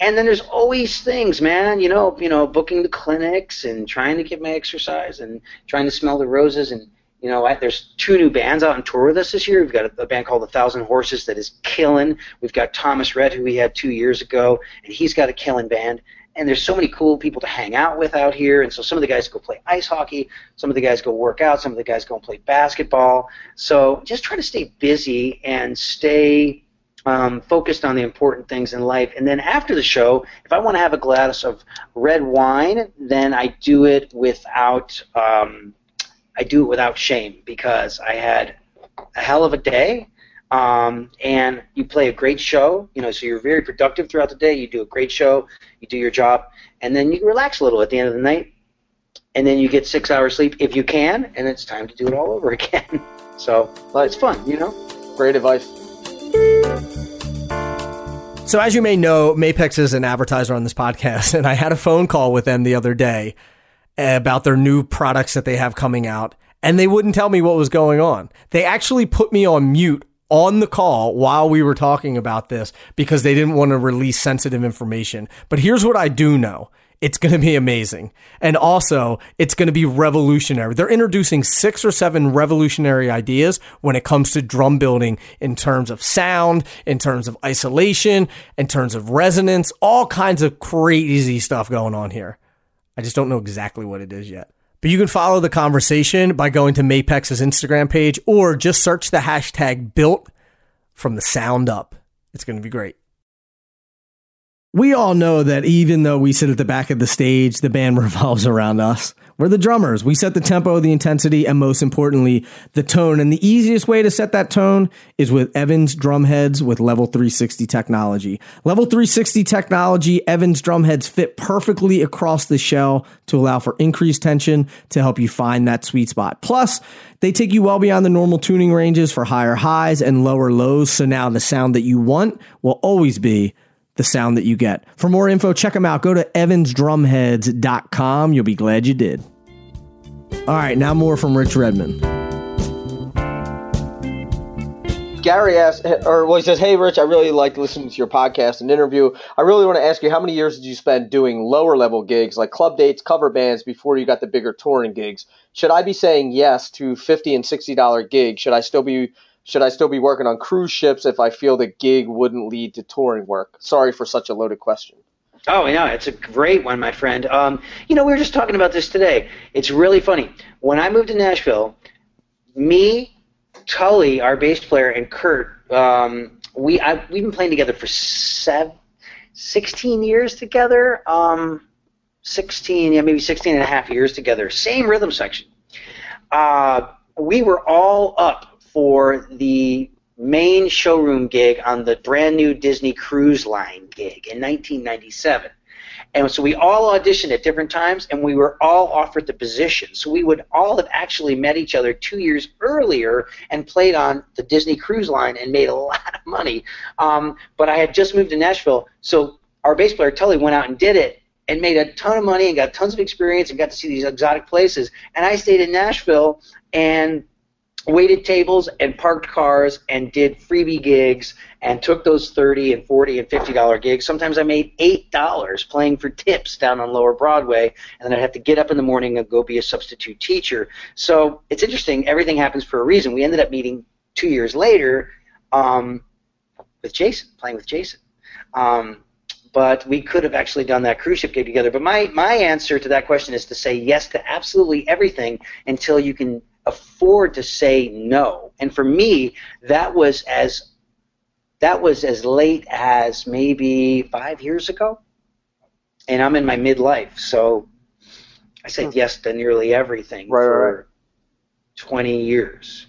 And then there's always things, man. You know, you know, booking the clinics and trying to get my exercise and trying to smell the roses. And you know, there's two new bands out on tour with us this year. We've got a, a band called A Thousand Horses that is killing. We've got Thomas Rhett, who we had two years ago, and he's got a killing band and there's so many cool people to hang out with out here. And so some of the guys go play ice hockey, some of the guys go work out, some of the guys go and play basketball. So just try to stay busy and stay um, focused on the important things in life. And then after the show, if I want to have a glass of red wine, then I do it without um, I do it without shame because I had a hell of a day um, and you play a great show. You know, so you're very productive throughout the day. You do a great show. You do your job, and then you relax a little at the end of the night, and then you get six hours sleep if you can, and it's time to do it all over <laughs> again. so well, it's fun, you know. Great advice. So, as you may know, Mapex is an advertiser on this podcast, <laughs> and I had a phone call with them the other day about their new products that they have coming out, and they wouldn't tell me what was going on. They actually put me on mute on the call while we were talking about this because they didn't want to release sensitive information. But here's what I do know. It's going to be amazing. And also, it's going to be revolutionary. They're introducing six or seven revolutionary ideas when it comes to drum building in terms of sound, in terms of isolation, in terms of resonance, all kinds of crazy stuff going on here. I just don't know exactly what it is yet. But you can follow the conversation by going to Mapex's Instagram page or just search the hashtag built from the sound up. It's going to be great. We all know that even though we sit at the back of the stage, the band <laughs> revolves around us. We're the drummers. We set the tempo, the intensity, and most importantly, the tone. And the easiest way to set that tone is with Evans drumheads with Level 360 technology. Level 360 technology, Evans drumheads fit perfectly across the shell to allow for increased tension to help you find that sweet spot. Plus, they take you well beyond the normal tuning ranges for higher highs and lower lows. So now the sound that you want will always be the sound that you get. For more info, check them out. Go to evansdrumheads.com. You'll be glad you did. All right, now more from Rich Redmond. Gary asked, or well, he says, "Hey, Rich, I really like listening to your podcast and interview. I really want to ask you, how many years did you spend doing lower level gigs like club dates, cover bands before you got the bigger touring gigs? Should I be saying yes to fifty and sixty dollar gigs? Should I still be should I still be working on cruise ships if I feel the gig wouldn't lead to touring work? Sorry for such a loaded question. Oh, yeah, it's a great one, my friend. Um, you know, we were just talking about this today. It's really funny. When I moved to Nashville, me, Tully, our bass player, and Kurt, um, we I, we've been playing together for seven, 16 years together. Um, 16, yeah, maybe 16 and a half years together. Same rhythm section. Uh, we were all up for the main showroom gig on the brand new Disney Cruise Line gig in 1997. And so we all auditioned at different times, and we were all offered the position. So we would all have actually met each other two years earlier and played on the Disney Cruise Line and made a <laughs> lot of money. Um, but I had just moved to Nashville, so our bass player Tully went out and did it and made a ton of money and got tons of experience and got to see these exotic places. And I stayed in Nashville and waited tables and parked cars and did freebie gigs and took those 30 and 40 and 50 dollar gigs. Sometimes i made eight dollars playing for tips down on lower broadway and then i'd have to get up in the morning and go be a substitute teacher. So it's interesting. Everything happens for a reason. We ended up meeting two years later um, with jason playing with jason. Um, but we could have actually done that cruise ship gig together. But my, my answer to that question is to say yes to absolutely everything until you can afford to say no. And for me, that was as that was as late as maybe five years ago. And I'm in my midlife, so I said yes to nearly everything Right, for right. 20 years.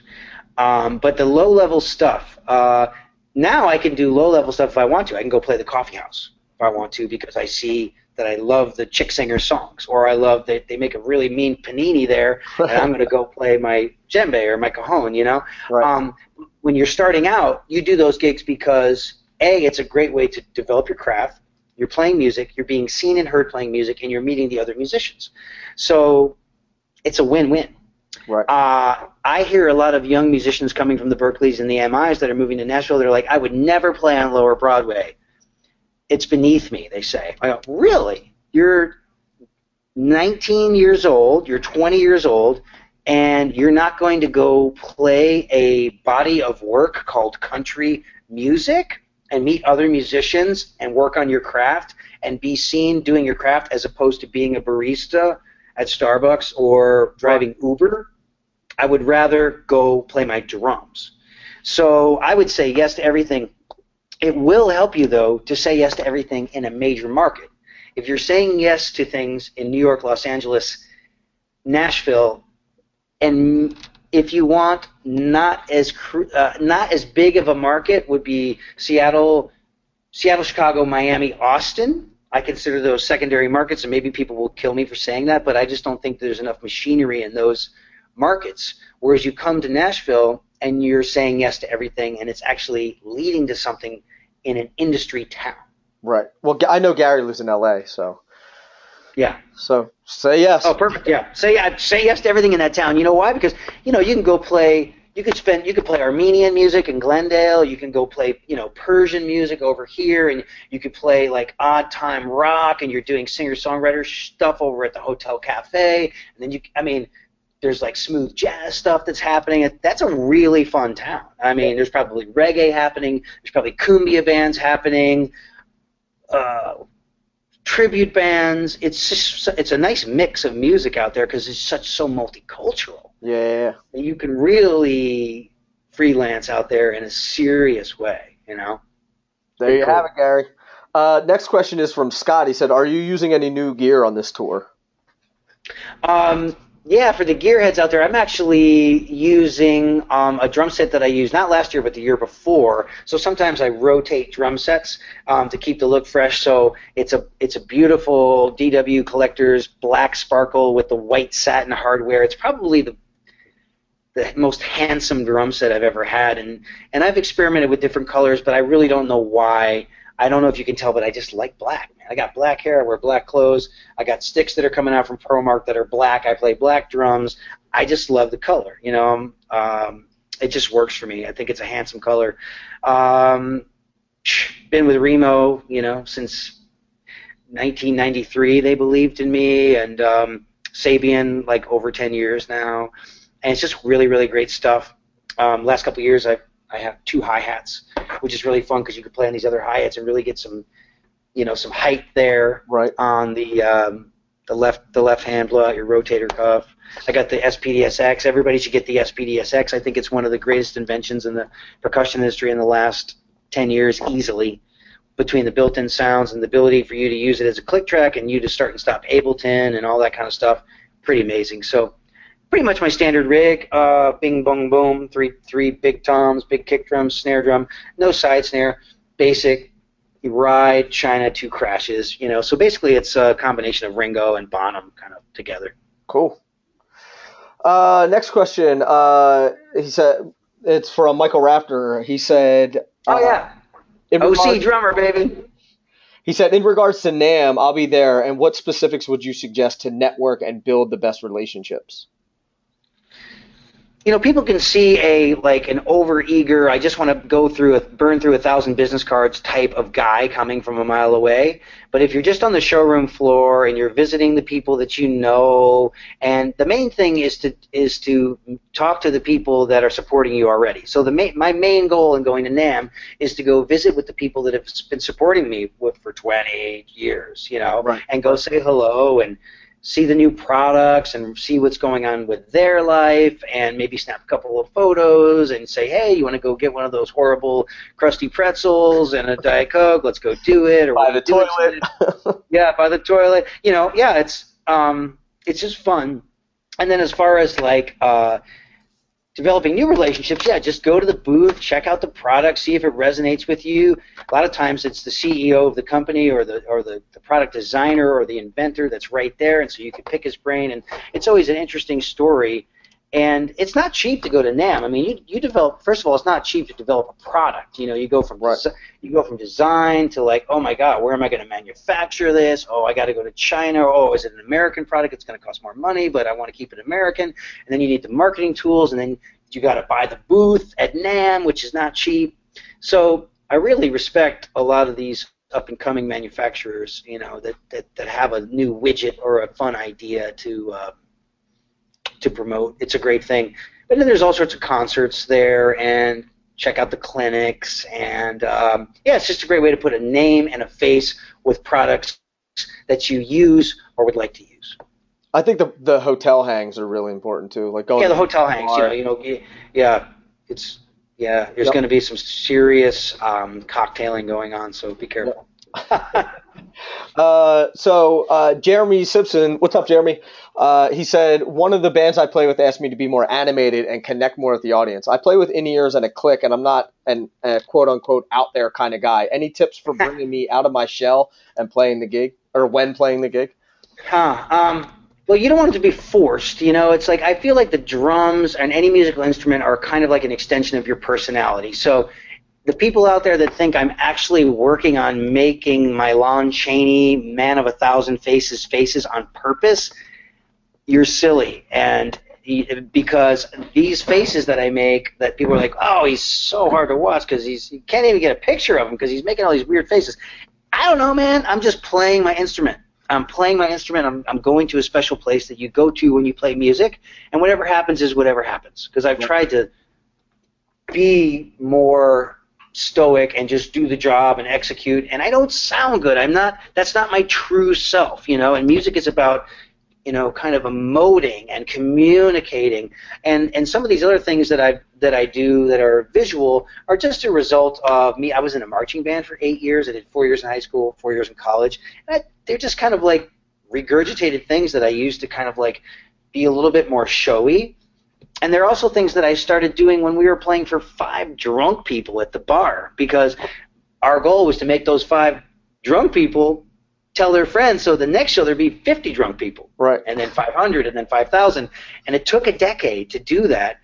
Um, but the low level stuff, uh, now I can do low level stuff if I want to. I can go play the coffee house if I want to because I see that I love the chick singer songs, or I love that they make a really mean panini there, and I'm going to go play my djembe or my cajon. You know, Right. um, when you're starting out, you do those gigs because a it's a great way to develop your craft. You're playing music, you're being seen and heard playing music, and you're meeting the other musicians. So it's a win-win. Right. Uh, I hear a lot of young musicians coming from the Berklees and the MIs that are moving to Nashville. They're like, I would never play on Lower Broadway. It's beneath me, they say. I go, really? You're 19 years old, you're 20 years old, and you're not going to go play a body of work called country music and meet other musicians and work on your craft and be seen doing your craft as opposed to being a barista at Starbucks or driving Uber. I would rather go play my drums. So I would say yes to everything. It will help you, though, to say yes to everything in a major market. If you're saying yes to things in New York, Los Angeles, Nashville, and if you want not as uh, not as big of a market would be Seattle, Seattle, Chicago, Miami, Austin. I consider those secondary markets, and maybe people will kill me for saying that, but I just don't think there's enough machinery in those markets. Whereas you come to Nashville and you're saying yes to everything, and it's actually leading to something in an industry town. Right. Well, I know Gary lives in L.A., so Yeah. so say yes. Oh, perfect. Yeah. Say uh, say yes to everything in that town. You know why? Because you know you can go play. You could spend. You could play Armenian music in Glendale. You can go play you know Persian music over here, and you could play like odd time rock, and you're doing singer songwriter stuff over at the Hotel Cafe. And then you. I mean, there's like smooth jazz stuff that's happening. That's a really fun town. I mean, there's probably reggae happening. There's probably cumbia bands happening. Uh, tribute bands. It's just, it's a nice mix of music out there because it's such so multicultural. Yeah. You can really freelance out there in a serious way. You know. There you Cool. have it, Gary. Uh, next question is from Scott. He said, "Are you using any new gear on this tour?" Um, yeah, for the gearheads out there, I'm actually using um, a drum set that I used not last year but the year before. So sometimes I rotate drum sets um, to keep the look fresh. So it's a it's a beautiful DW Collectors black sparkle with the white satin hardware. It's probably the the most handsome drum set I've ever had, and and I've experimented with different colors, but I really don't know why. I don't know if you can tell, but I just like black. I got black hair. I wear black clothes. I got sticks that are coming out from ProMark that are black. I play black drums. I just love the color. You know, um, it just works for me. I think it's a handsome color. Um, been with Remo, you know, since 1993. They believed in me, and um, Sabian like over 10 years now, and it's just really, really great stuff. Um, last couple years, I've I have two hi hats, which is really fun because you can play on these other hi hats and really get some, you know, some height there Right. on the um, the left the left hand blow out your rotator cuff. I got the SPDSX. Everybody should get the SPDSX. I think it's one of the greatest inventions in the percussion industry in the last 10 years easily. Between the built-in sounds and the ability for you to use it as a click track and you to start and stop Ableton and all that kind of stuff, pretty amazing. So pretty much my standard rig. Uh, bing, bong, boom. Three, three big toms, big kick drums, snare drum, no side snare. Basic. Ride China, two crashes. You know, so basically it's a combination of Ringo and Bonham kind of together. Cool. Uh, next question. Uh, he said it's from Michael Rafter. He said, Oh uh, yeah, in OC regards- drummer, baby. He said, in regards to NAMM, I'll be there. And what specifics would you suggest to network and build the best relationships? You know, people can see a like an overeager, I just want to go through a burn through a thousand business cards type of guy coming from a mile away. But if you're just on the showroom floor and you're visiting the people that you know, and the main thing is to is to talk to the people that are supporting you already. So the ma- my main goal in going to NAMM is to go visit with the people that have been supporting me with, for 20 years, you know, Right. and go say hello and see the new products and see what's going on with their life and maybe snap a couple of photos and say, hey, you want to go get one of those horrible crusty pretzels and a Diet Coke? Let's go do it. Or By the are you doing toilet. <laughs> yeah, by the toilet. You know, yeah, it's um, it's just fun. And then as far as like uh, developing new relationships, yeah, just go to the booth, check out the product, see if it resonates with you. A lot of times it's the CEO of the company or the or the, the product designer or the inventor that's right there, and so you can pick his brain. And it's always an interesting story. And it's not cheap to go to NAMM. I mean, you, you develop first of all, it's not cheap to develop a product. You know, you go from Right. you go from design to like, oh my God, where am I going to manufacture this? Oh, I got to go to China. Oh, is it an American product? It's going to cost more money, but I want to keep it American. And then you need the marketing tools, and then you got to buy the booth at NAMM, which is not cheap. So I really respect a lot of these up and coming manufacturers, you know, that, that, that have a new widget or a fun idea to uh, to promote. It's a great thing. But then there's all sorts of concerts there and check out the clinics and um, yeah, it's just a great way to put a name and a face with products that you use or would like to use. I think the the hotel hangs are really important too. Like going Yeah, the hotel hangs. You know, you know, yeah, it's yeah. There's Yep. going to be some serious um, cocktailing going on, so be careful. <laughs> Uh, so uh, Jeremy Simpson, what's up, Jeremy? Uh, he said one of the bands I play with asked me to be more animated and connect more with the audience. I play with in ears and a click, and I'm not an a quote unquote out there kind of guy. Any tips for <laughs> bringing me out of my shell and playing the gig, or when playing the gig? Huh. Um, well, you don't want it to be forced. You know, it's like I feel like the drums and any musical instrument are kind of like an extension of your personality. So the people out there that think I'm actually working on making my Lon Chaney Man of a Thousand Faces faces on purpose, you're silly. And because these faces that I make, that people are like, oh, he's so hard to watch because he's you can't even get a picture of him because he's making all these weird faces. I don't know, man. I'm just playing my instrument. I'm playing my instrument. I'm, I'm going to a special place that you go to when you play music, and whatever happens is whatever happens. Because I've tried to be more stoic and just do the job and execute, and I don't sound good. I'm not. That's not my true self, you know. And music is about you know, kind of emoting and communicating, and and some of these other things that I that I do that are visual are just a result of me. I was in a marching band for eight years. I did four years in high school, four years in college. I, they're just kind of like regurgitated things that I used to kind of like be a little bit more showy. And there are also things that I started doing when we were playing for five drunk people at the bar because our goal was to make those five drunk people tell their friends so the next show there'd be 50 drunk people. Right. and then 500 and then 5000 and it took a decade to do that.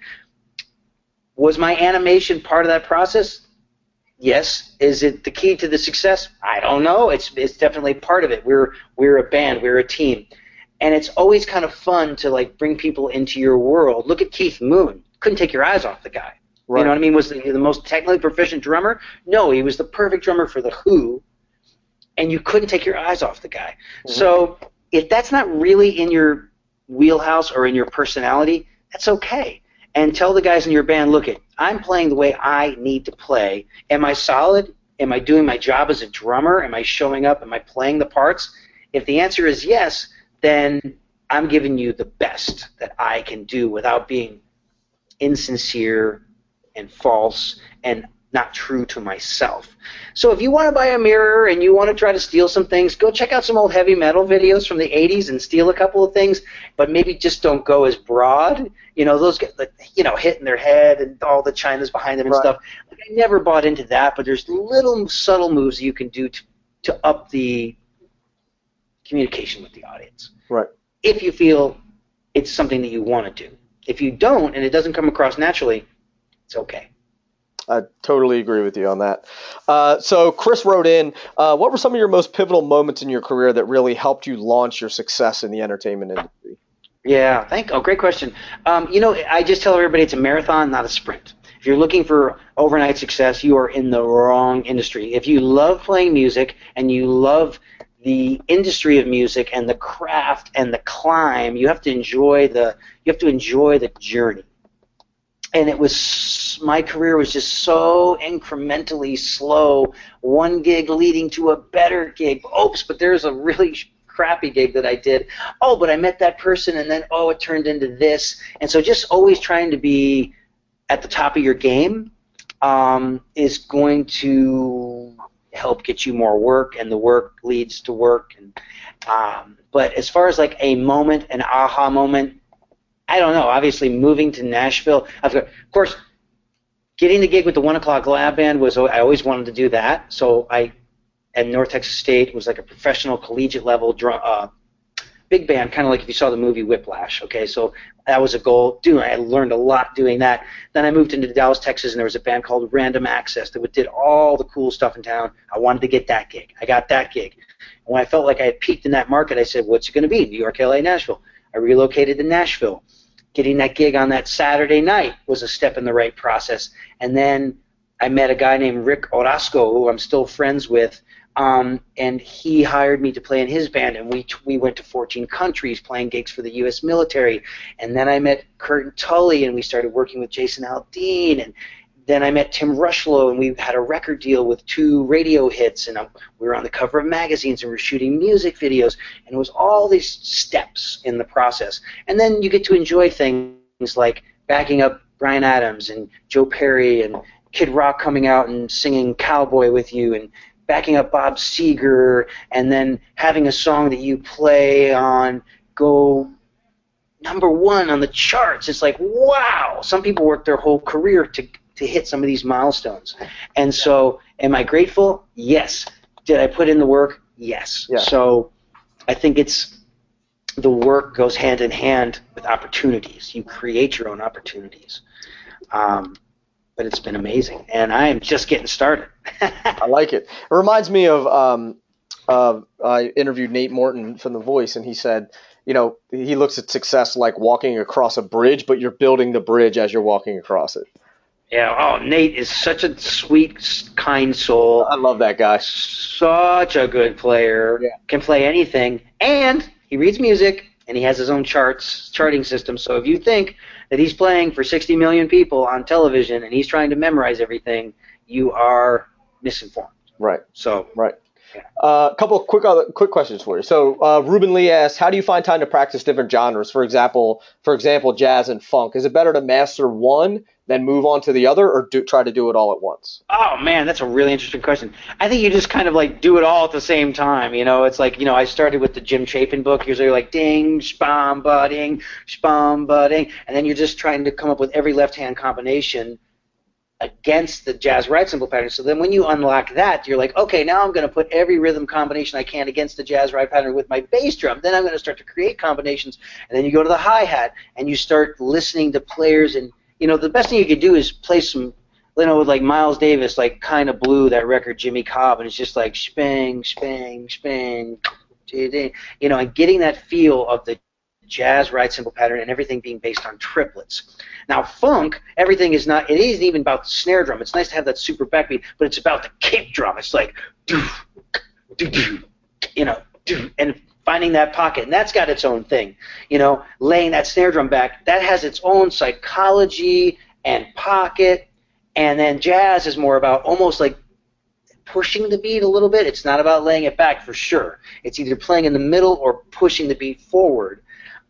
Was my animation part of that process? Yes. Is it the key to the success? I don't know. It's it's definitely part of it. We're we're a band. We're a team and it's always kind of fun to like bring people into your world. Look at keith moon. Couldn't take your eyes off the guy. Right. you know what i mean? Was he the most technically proficient drummer? No he was the perfect drummer for the who and you couldn't take your eyes off the guy. Mm-hmm. So if that's not really in your wheelhouse or in your personality that's okay. And tell the guys in your band look it i'm playing the way i need to play. Am i solid? Am i doing my job as a drummer? Am i showing up? Am i playing the parts? If the answer is yes then i'm giving you the best that i can do without being insincere and false and not true to myself. So if you want to buy a mirror and you want to try to steal some things, go check out some old heavy metal videos from the 80s and steal a couple of things, but maybe just don't go as broad. You know, those get, like, you know, hitting their head and all the chinas behind them and Right. stuff. Like, I never bought into that, but there's little subtle moves you can do to, to up the communication with the audience Right. if you feel it's something that you want to do. If you don't and it doesn't come across naturally, it's okay. I totally agree with you on that. Uh, so Chris wrote in, uh, what were some of your most pivotal moments in your career that really helped you launch your success in the entertainment industry? Yeah, thank. Oh, great question. Um, you know, I just tell everybody it's a marathon, not a sprint. If you're looking for overnight success, you are in the wrong industry. If you love playing music and you love the industry of music and the craft and the climb, you have to enjoy the you have to enjoy the journey. And it was my career was just so incrementally slow, one gig leading to a better gig. Oops, but there's a really crappy gig that I did. Oh, but I met that person and then oh, it turned into this. And so just always trying to be at the top of your game um, is going to help get you more work, and the work leads to work. And um, but as far as like a moment, an aha moment, I don't know. Obviously, moving to Nashville, of course, getting the gig with the One O'clock Lab Band was I always wanted to do that. So I at North Texas State was like a professional collegiate level drum, uh, big band, kind of like if you saw the movie Whiplash. Okay, so that was a goal. Doing, I learned a lot doing that. Then I moved into Dallas, Texas, and there was a band called Random Access that did all the cool stuff in town. I wanted to get that gig. I got that gig. And when I felt like I had peaked in that market, I said, "What's it going to be? New York, LA, Nashville." I relocated to Nashville. Getting that gig on that Saturday night was a step in the right process. And then I met a guy named Rick Orozco, who I'm still friends with, um, and he hired me to play in his band, and we we went to 14 countries playing gigs for the U.S. military. And then I met Kurt and Tully, and we started working with Jason Aldean, and then I met Tim Rushlow, and we had a record deal with two radio hits, and um, we were on the cover of magazines, and we were shooting music videos, and it was all these steps in the process. And then you get to enjoy things like backing up Bryan Adams and Joe Perry and Kid Rock coming out and singing Cowboy with you, and backing up Bob Seger, and then having a song that you play on go number one on the charts. It's like wow. Some people work their whole career to to hit some of these milestones, and so am I grateful? Yes. Did I put in the work? Yes. Yeah. So I think it's the work goes hand in hand with opportunities. You create your own opportunities. Um, but it's been amazing, and I am just getting started. <laughs> I like it. It reminds me of um, uh, I interviewed Nate Morton from The Voice, and he said, you know, he looks at success like walking across a bridge, but you're building the bridge as you're walking across it. Yeah. Oh, Nate is such a sweet, kind soul. I love that guy. Such a good player. Yeah. Can play anything, and he reads music, and he has his own charts, charting system. So if you think that he's playing for 60 million people on television and he's trying to memorize everything, you are misinformed. Right. So Right. A uh, couple of quick other quick questions for you. So uh, Ruben Lee asks, how do you find time to practice different genres? For example, for example, jazz and funk. Is it better to master one then move on to the other, or do, try to do it all at once? Oh man, that's a really interesting question. I think you just kind of like do it all at the same time. You know, it's like you know I started with the Jim Chapin book. You're like ding, spam, ba ding, spam, ba ding, and then you're just trying to come up with every left hand combination against the jazz right cymbal pattern. So then when you unlock that, you're like, okay, now I'm going to put every rhythm combination I can against the jazz right pattern with my bass drum. Then I'm going to start to create combinations, and then you go to the hi hat and you start listening to players and you know, the best thing you could do is play some, you know, with like Miles Davis, like kind of blue that record, Jimmy Cobb, and it's just like spang, spang, spang, you know, and getting that feel of the jazz right cymbal pattern and everything being based on triplets. Now funk, everything is not. It isn't even about the snare drum. It's nice to have that super backbeat, but it's about the kick drum. It's like, doo, doo, you know, and finding that pocket, and that's got its own thing. You know, laying that snare drum back, that has its own psychology and pocket. And then jazz is more about almost like pushing the beat a little bit. It's not about laying it back for sure. It's either playing in the middle or pushing the beat forward.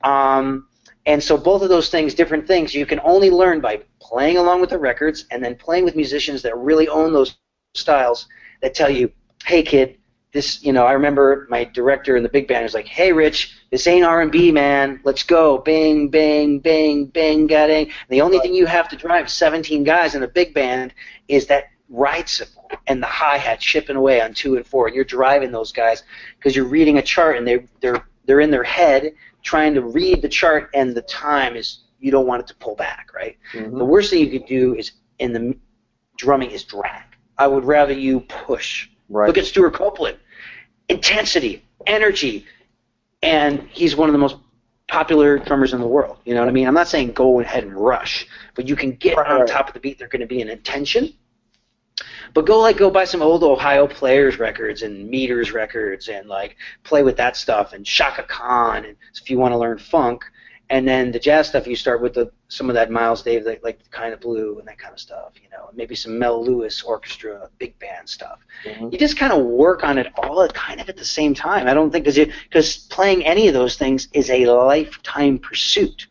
Um, and so both of those things, different things, you can only learn by playing along with the records and then playing with musicians that really own those styles that tell you, hey kid, this, you know, I remember my director in the big band was like, "Hey, Rich, this ain't R&B, man. Let's go, bang, bang, bang, bang, gatting." The only thing you have to drive 17 guys in a big band is that ride cymbal and the hi hat chipping away on two and four, and you're driving those guys because you're reading a chart and they're they're they're in their head trying to read the chart, and the time is you don't want it to pull back, right? Mm-hmm. The worst thing you could do is in the drumming is drag. I would rather you push. Right. Look at Stewart Copeland intensity, energy, and he's one of the most popular drummers in the world. You know what I mean? I'm not saying go ahead and rush, but you can get right. on top of the beat. There's going to be an intention. But go like go buy some old Ohio Players records and Meters records and like play with that stuff and Chaka Khan and if you want to learn funk and then the jazz stuff you start with the some of that Miles Davis like, like kind of blue and that kind of stuff you know maybe some Mel Lewis orchestra big band stuff mm-hmm. you just kind of work on it all kind of at the same time I don't think because because playing any of those things is a lifetime pursuit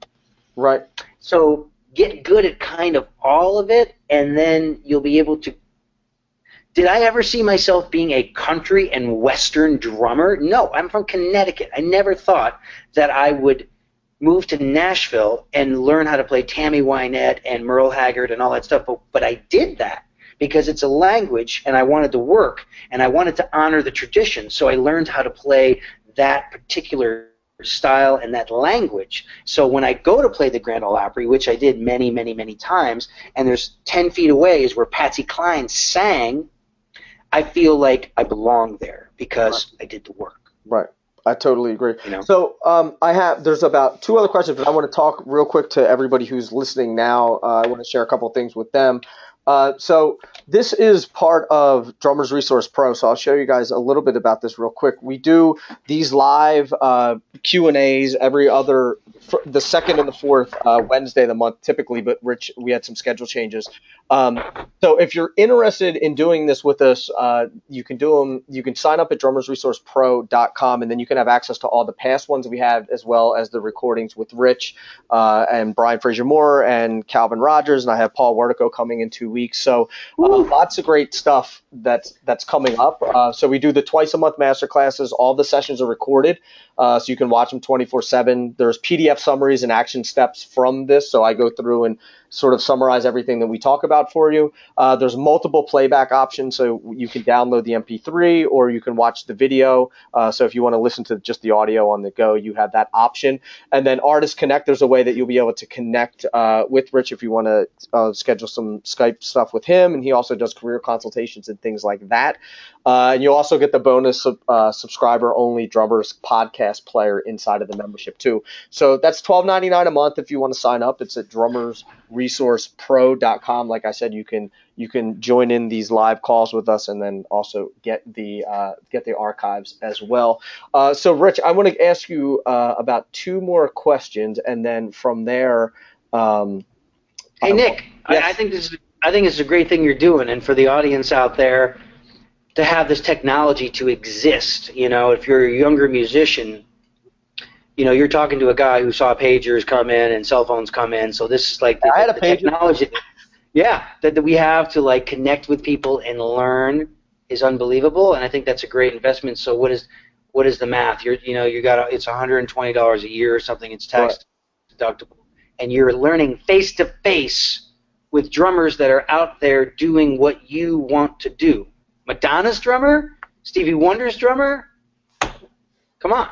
right so get good at kind of all of it and then you'll be able to did I ever see myself being a country and western drummer? No, I'm from Connecticut. I never thought that I would move to Nashville and learn how to play Tammy Wynette and Merle Haggard and all that stuff. But, but I did that because it's a language and I wanted to work and I wanted to honor the tradition. So I learned how to play that particular style and that language. So when I go to play the Grand Ole Opry, which I did many, many, many times, and there's 10 feet away is where Patsy Cline sang, I feel like I belong there because right. I did the work. Right. I totally agree. You know? So um, I have there's about two other questions, but I want to talk real quick to everybody who's listening now. Uh, I want to share a couple things with them. Uh, so this is part of Drummers Resource Pro. So I'll show you guys a little bit about this real quick. We do these live uh, Q and A's every other, the second and the fourth uh, Wednesday of the month, typically. But Rich, we had some schedule changes. Um, so if you're interested in doing this with us, uh, you can do them. You can sign up at drummersresourcepro.com, and then you can have access to all the past ones we have, as well as the recordings with Rich uh, and Brian Frasier-Moore and Calvin Rogers, and I have Paul Wertico coming in two weeks. So uh, lots of great stuff that's that's coming up. Uh, so we do the twice a month master classes. All the sessions are recorded, uh, so you can watch them 24 seven. There's PDF summaries and action steps from this. So I go through and sort of summarize everything that we talk about for you. Uh, there's multiple playback options, so you can download the MP3 or you can watch the video. Uh, so if you want to listen to just the audio on the go, you have that option. And then Artist Connect, there's a way that you'll be able to connect uh, with Rich if you want to uh, schedule some Skype stuff with him, and he also does career consultations and things like that. Uh, and you'll also get the bonus uh, subscriber only drummers podcast player inside of the membership too. So that's $12.99 a month if you want to sign up. It's at drummersresourcepro.com. Like I said, you can you can join in these live calls with us and then also get the uh, get the archives as well. Uh, so Rich, I want to ask you uh, about two more questions, and then from there. Um, hey Nick, yes. I, I think this is I think it's a great thing you're doing, and for the audience out there to have this technology to exist. You know, if you're a younger musician, you know, you're talking to a guy who saw pagers come in and cell phones come in. So this is like the, I had a the pager. technology. Yeah, that, that we have to like connect with people and learn is unbelievable, and I think that's a great investment. So what is what is the math? You're you know you got a, it's 120 dollars a year or something. It's tax deductible, and you're learning face to face with drummers that are out there doing what you want to do. Madonna's drummer, Stevie Wonder's drummer. Come on,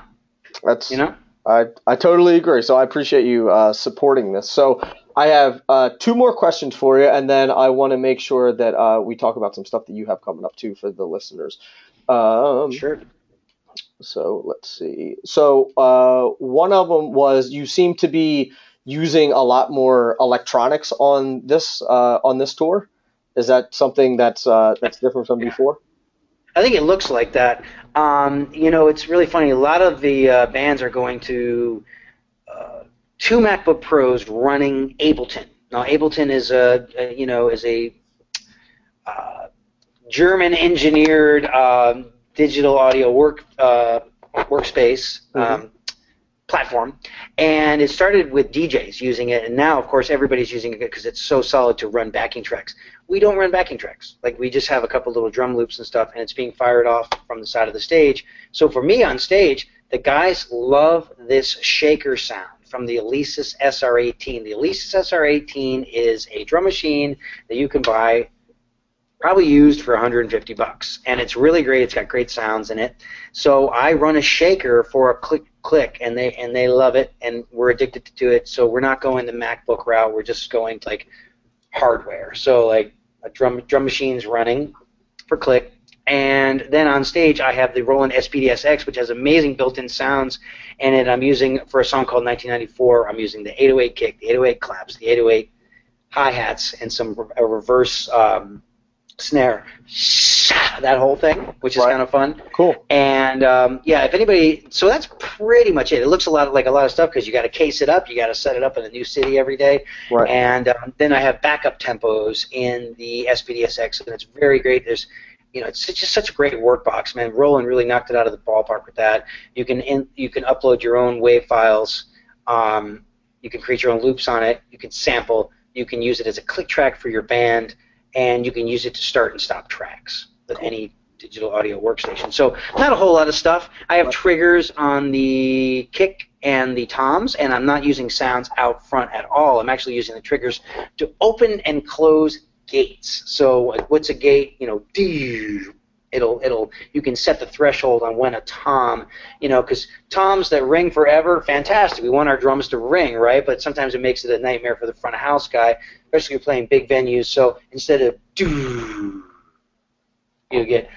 That's you know. I, I totally agree. So I appreciate you uh, supporting this. So I have uh, two more questions for you, and then I want to make sure that uh, we talk about some stuff that you have coming up too for the listeners. Um, Sure. So let's see. So uh, one of them was you seem to be using a lot more electronics on this uh, on this tour. Is that something that's uh, that's different from before? I think it looks like that. Um, you know, it's really funny. A lot of the uh, bands are going to uh, two MacBook Pros running Ableton. Now, Ableton is a, a you know is a uh, German engineered um, digital audio work uh, workspace um, platform, and it started with DJs using it, and now of course everybody's using it because it's so solid to run backing tracks. We don't run backing tracks; like we just have a couple little drum loops and stuff, and it's being fired off from the side of the stage. So for me on stage, the guys love this shaker sound from the Alesis SR18. The Alesis SR18 is a drum machine that you can buy probably used for 150 bucks. And it's really great. It's got great sounds in it. So i run a shaker for a click click and they and they love it and we're addicted to it. So we're not going the macbook route. We're just going to like hardware. So like a drum drum machine's running for click. And then on stage i have the roland spdsx which has amazing built-in sounds and it. I'm using for a song called 1994 i'm using the 808 kick the 808 claps the 808 hi-hats and some a reverse um, snare that whole thing which is Right. kind of fun Cool. and um, yeah, if anybody, so that's pretty much it. It looks a lot like a lot of stuff because you got to case it up, you got to set it up in a new city every day, Right. and um, then I have backup tempos in the SPDSX, and it's very great. There's, you know, it's just such a great workbox, man. Roland really knocked it out of the ballpark with that. You can in, you can upload your own wave files. Um, you can create your own loops on it. You can sample. You can use it as a click track for your band, and you can use it to start and stop tracks with any digital audio workstation. So not a whole lot of stuff. I have triggers on the kick and the toms, and I'm not using sounds out front at all. I'm actually using the triggers to open and close gates. So what's a gate? You know, it'll it'll you can set the threshold on when a tom, you know, because toms that ring forever, fantastic. We want our drums to ring, right? But sometimes it makes it a nightmare for the front of house guy, especially if you're playing big venues. So instead of doo, you get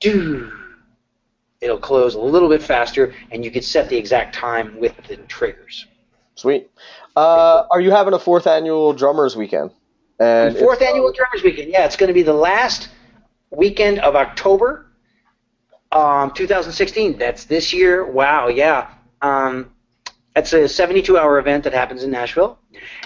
doo. It'll close a little bit faster, and you can set the exact time with the triggers. Sweet. Uh, are you having a fourth annual drummers weekend? And fourth annual Drummers Weekend. Yeah, it's going to be the last weekend of October, um, 2016. That's this year. Wow, yeah. Um, it's a 72-hour event that happens in Nashville,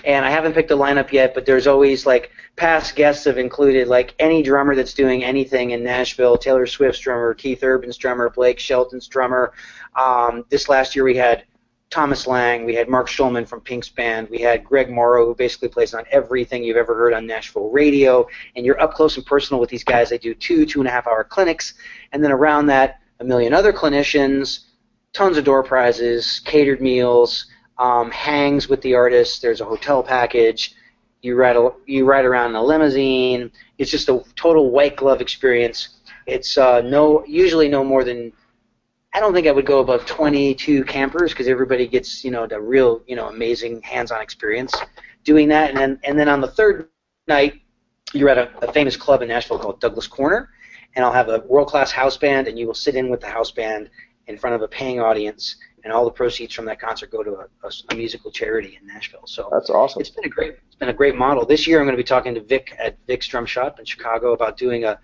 and I haven't picked a lineup yet. But there's always like past guests have included like any drummer that's doing anything in Nashville. Taylor Swift's drummer, Keith Urban's drummer, Blake Shelton's drummer. Um, this last year we had Thomas Lang, we had Mark Schulman from Pink's band, we had Greg Morrow, who basically plays on everything you've ever heard on Nashville radio, and you're up close and personal with these guys. They do two, two and a half hour clinics, and then around that, a million other clinicians, tons of door prizes, catered meals, um, hangs with the artists. There's a hotel package. You ride a, you ride around in a limousine. It's just a total white glove experience. It's uh, no usually no more than I don't think I would go above 22 campers because everybody gets you know the real you know amazing hands-on experience doing that. And then and then on the third night, you're at a, a famous club in Nashville called Douglas Corner, and I'll have a world-class house band, and you will sit in with the house band in front of a paying audience, and all the proceeds from that concert go to a, a, a musical charity in Nashville. So That's awesome. it's been a great it's been a great model. This year I'm going to be talking to Vic at Vic's Drum Shop in Chicago about doing a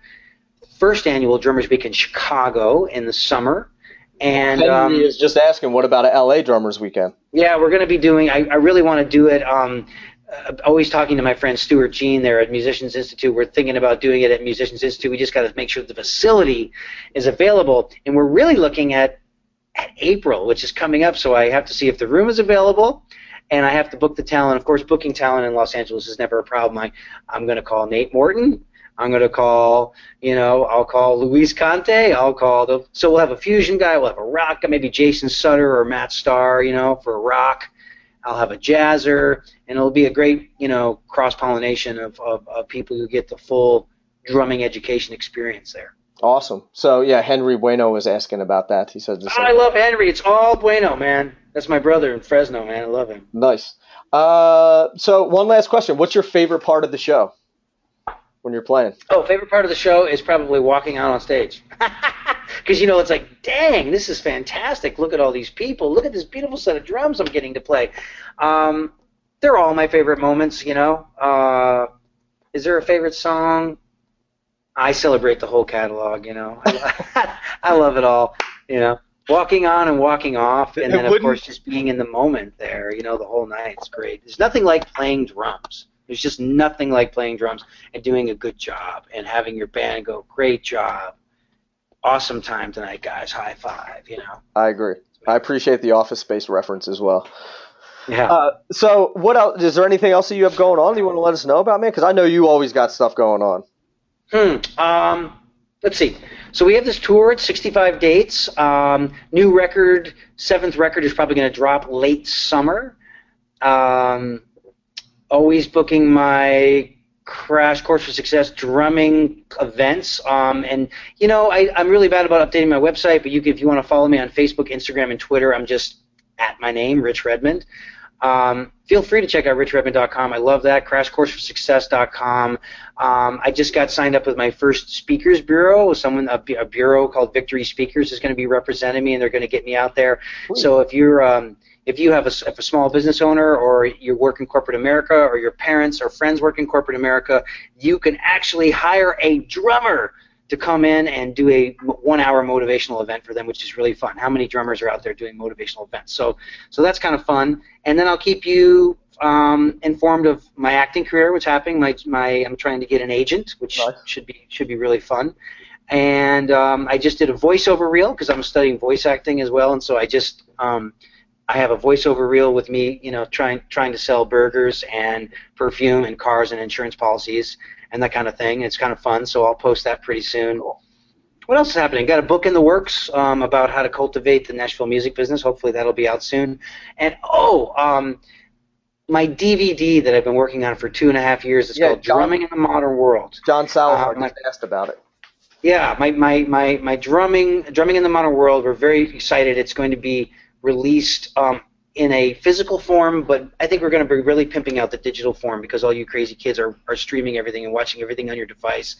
first annual Drummers Week in Chicago in the summer. And um, is just asking, what about a LA drummers weekend? yeah, we're going to be doing. I, I really want to do it. Um, uh, always talking to my friend Stuart Jean there at Musicians Institute. We're thinking about doing it at Musicians Institute. We just got to make sure the facility is available, and we're really looking at at April, which is coming up. So I have to see if the room is available, and I have to book the talent. Of course, booking talent in Los Angeles is never a problem. I, I'm going to call Nate Morton. I'm going to call, you know, I'll call Luis Conte. I'll call the. So we'll have a fusion guy. We'll have a rock guy, maybe Jason Sutter or Matt Starr, you know, for rock. I'll have a jazzer, and it'll be a great, you know, cross pollination of, of, of people who get the full drumming education experience there. Awesome. So yeah, Henry Bueno was asking about that. He Oh, I love Henry. It's all bueno, man. That's my brother in Fresno, man. I love him. Nice. Uh, so one last question: What's your favorite part of the show when you're playing? Oh, favorite part of the show is probably walking out on stage. <laughs> Because, you know, it's like, dang, this is fantastic. Look at all these people. Look at this beautiful set of drums I'm getting to play. Um, they're all my favorite moments, you know. Uh, is there a favorite song? I celebrate the whole catalog, you know. I, <laughs> I love it all, you know. Walking on and walking off, and It then, of course, just being in the moment there, you know, the whole night. It's great. There's nothing like playing drums. There's just nothing like playing drums and doing a good job and having your band go, great job. Awesome time tonight, guys. High five, you know. I agree. I appreciate the Office Space reference as well. Yeah. Uh, so what else? Is there anything else that you have going on that you want to let us know about, man? Because I know you always got stuff going on. Hmm. Um, let's see. So we have this tour at 65 dates. Um, new record, seventh record is probably going to drop late summer. Um, always booking my crash course for success drumming events. Um, and you know, I, I'm really bad about updating my website, but you can, if you want to follow me on Facebook, Instagram, and Twitter, I'm just at my name, Rich Redmond. Um, feel free to check out richredmond.com. I love that. CrashCourseForSuccess.com. Um, I just got signed up with my first speakers bureau. Someone a, a bureau called Victory Speakers is going to be representing me, and they're going to get me out there. So if you're um, if you have a, if a small business owner or you work in corporate America or your parents or friends work in corporate America, you can actually hire a drummer to come in and do a one hour motivational event for them, which is really fun. How many drummers are out there doing motivational events? So, so that's kind of fun. And then I'll keep you um, informed of my acting career, what's happening. My, my, I'm trying to get an agent, which Nice. should be should be really fun. And um, I just did a voiceover reel because I'm studying voice acting as well, and so I just um, I have a voiceover reel with me, you know, trying trying to sell burgers and perfume and cars and insurance policies and that kind of thing. It's kind of fun, so I'll post that pretty soon. What else is happening? Got a book in the works um, about how to cultivate the Nashville music business. Hopefully that'll be out soon. And oh, um, my DVD that I've been working on for two and a half years. It's Yeah, called John- Drumming in the Modern World. John my- just asked about it. Yeah, my, my, my, my drumming drumming in the modern world. We're very excited. It's going to be released um, in a physical form, but I think we're going to be really pimping out the digital form because all you crazy kids are, are streaming everything and watching everything on your device.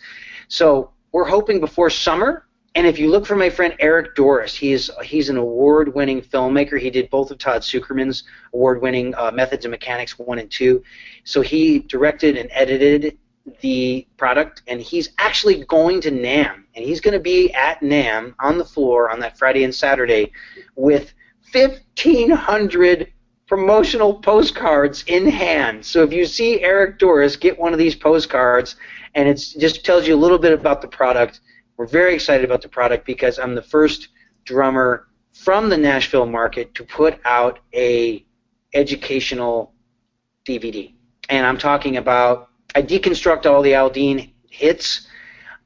So we're hoping before summer. And if you look for my friend Eric Doris, he's he's an award-winning filmmaker. He did both of Todd Sucherman's award-winning uh, Methods and Mechanics one and two. So he directed and edited the product, and he's actually going to NAMM, and he's going to be at NAMM on the floor on that Friday and Saturday with 1,500 promotional postcards in hand. So if you see Eric Doris, get one of these postcards, and it just tells you a little bit about the product. We're very excited about the product because I'm the first drummer from the Nashville market to put out a educational DVD, and I'm talking about I deconstruct all the Aldean hits.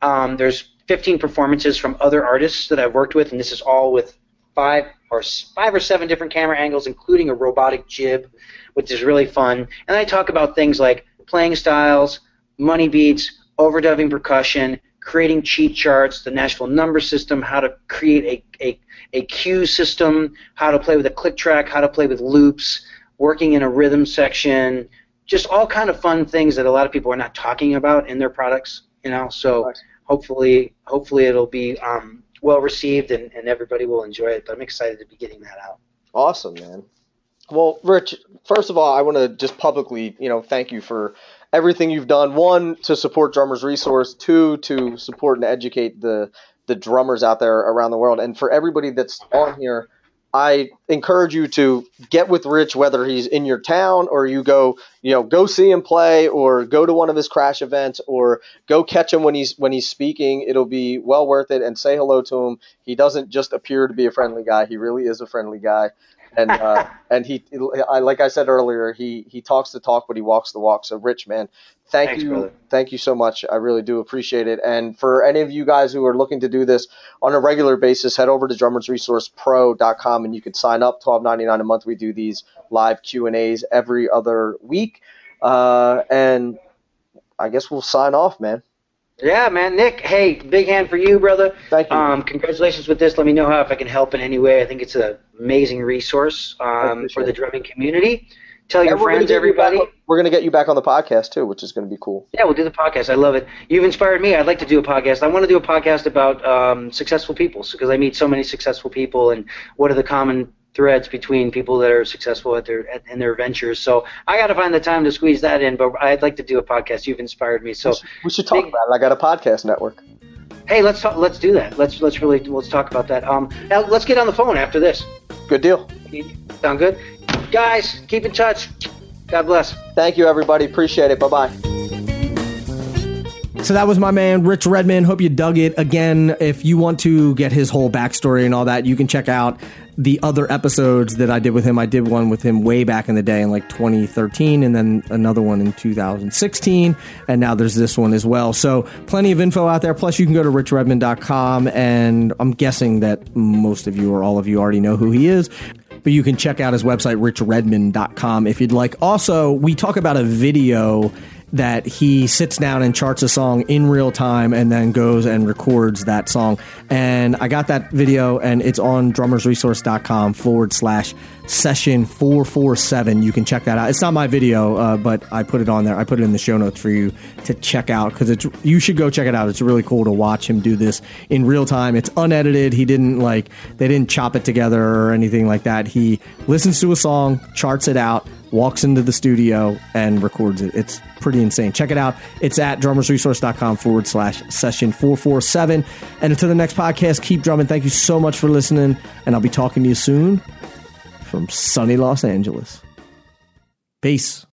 Um, there's 15 performances from other artists that I've worked with, and this is all with five or five or seven different camera angles, including a robotic jib, which is really fun. And I talk about things like playing styles, money beats, overdubbing percussion, creating cheat charts, the Nashville number system, how to create a, a, a cue system, how to play with a click track, how to play with loops, working in a rhythm section, just all kind of fun things that a lot of people are not talking about in their products. You know, so Nice. hopefully, hopefully it'll be um, well received and, and everybody will enjoy it. But I'm excited to be getting that out. Awesome, man. Well, Rich, first of all, I want to just publicly, you know, thank you for everything you've done. One, to support Drummers Resource. Two, to support and educate the the drummers out there around the world. And for everybody that's on here, I encourage you to get with Rich, whether he's in your town or you go, you know, go see him play or go to one of his crash events or go catch him when he's when he's speaking. It'll be well worth it. And say hello to him. He doesn't just appear to be a friendly guy; he really is a friendly guy. And <laughs> uh, and he, I like I said earlier, he he talks the talk, but he walks the walk. So, Rich, man, thank Thanks, you, brother. thank you so much. I really do appreciate it. And for any of you guys who are looking to do this on a regular basis, head over to drummersresourcepro.com and you can sign up. Twelve ninety nine a month. We do these live Q and A's every other week. Uh, and I guess we'll sign off, man. Yeah, man, Nick. Hey, big hand for you, brother. Thank you. Um, congratulations with this. Let me know how if I can help in any way. I think it's an amazing resource um, for the drumming community. Tell your And we're gonna friends, get you everybody. on- we're gonna get you back on the podcast too, which is gonna be cool. Yeah, we'll do the podcast. I love it. You've inspired me. I'd like to do a podcast. I want to do a podcast about um, successful people because I meet so many successful people and what are the common threads between people that are successful at their at, in their ventures. So I got to find the time to squeeze that in. But I'd like to do a podcast. You've inspired me. So We should talk Big- about it. I got a podcast network. hey, let's talk. Let's do that. Let's let's really let's talk about that. Um, now let's get on the phone after this. Good deal. Sound good, guys? Keep in touch. God bless. Thank you, everybody. Appreciate it. Bye bye. So that was my man, Rich Redmond. Hope you dug it. Again, if you want to get his whole backstory and all that, you can check out the other episodes that I did with him. I did one with him way back in the day in like 2013, and then another one in 2016, and now there's this one as well. So plenty of info out there. Plus, you can go to richredmond.com, and I'm guessing that most of you or all of you already know who he is but you can check out his website richredmond.com if you'd like also we talk about a video that he sits down and charts a song in real time and then goes and records that song. And i got that video and it's on drummersresource.com forward slash session 447 you can check that out. It's not my video uh, but i put it on there. I put it in the show notes for you to check out because it's you should go check it out. It's really cool to watch him do this in real time. It's unedited. He didn't like they didn't chop it together or anything like that. He listens to a song charts it out walks into the studio and records it. It's pretty insane. Check it out. It's at drummersresource.com forward slash session 447 and until the next podcast keep drumming. Thank you so much for listening and i'll be talking to you soon from sunny los angeles. Peace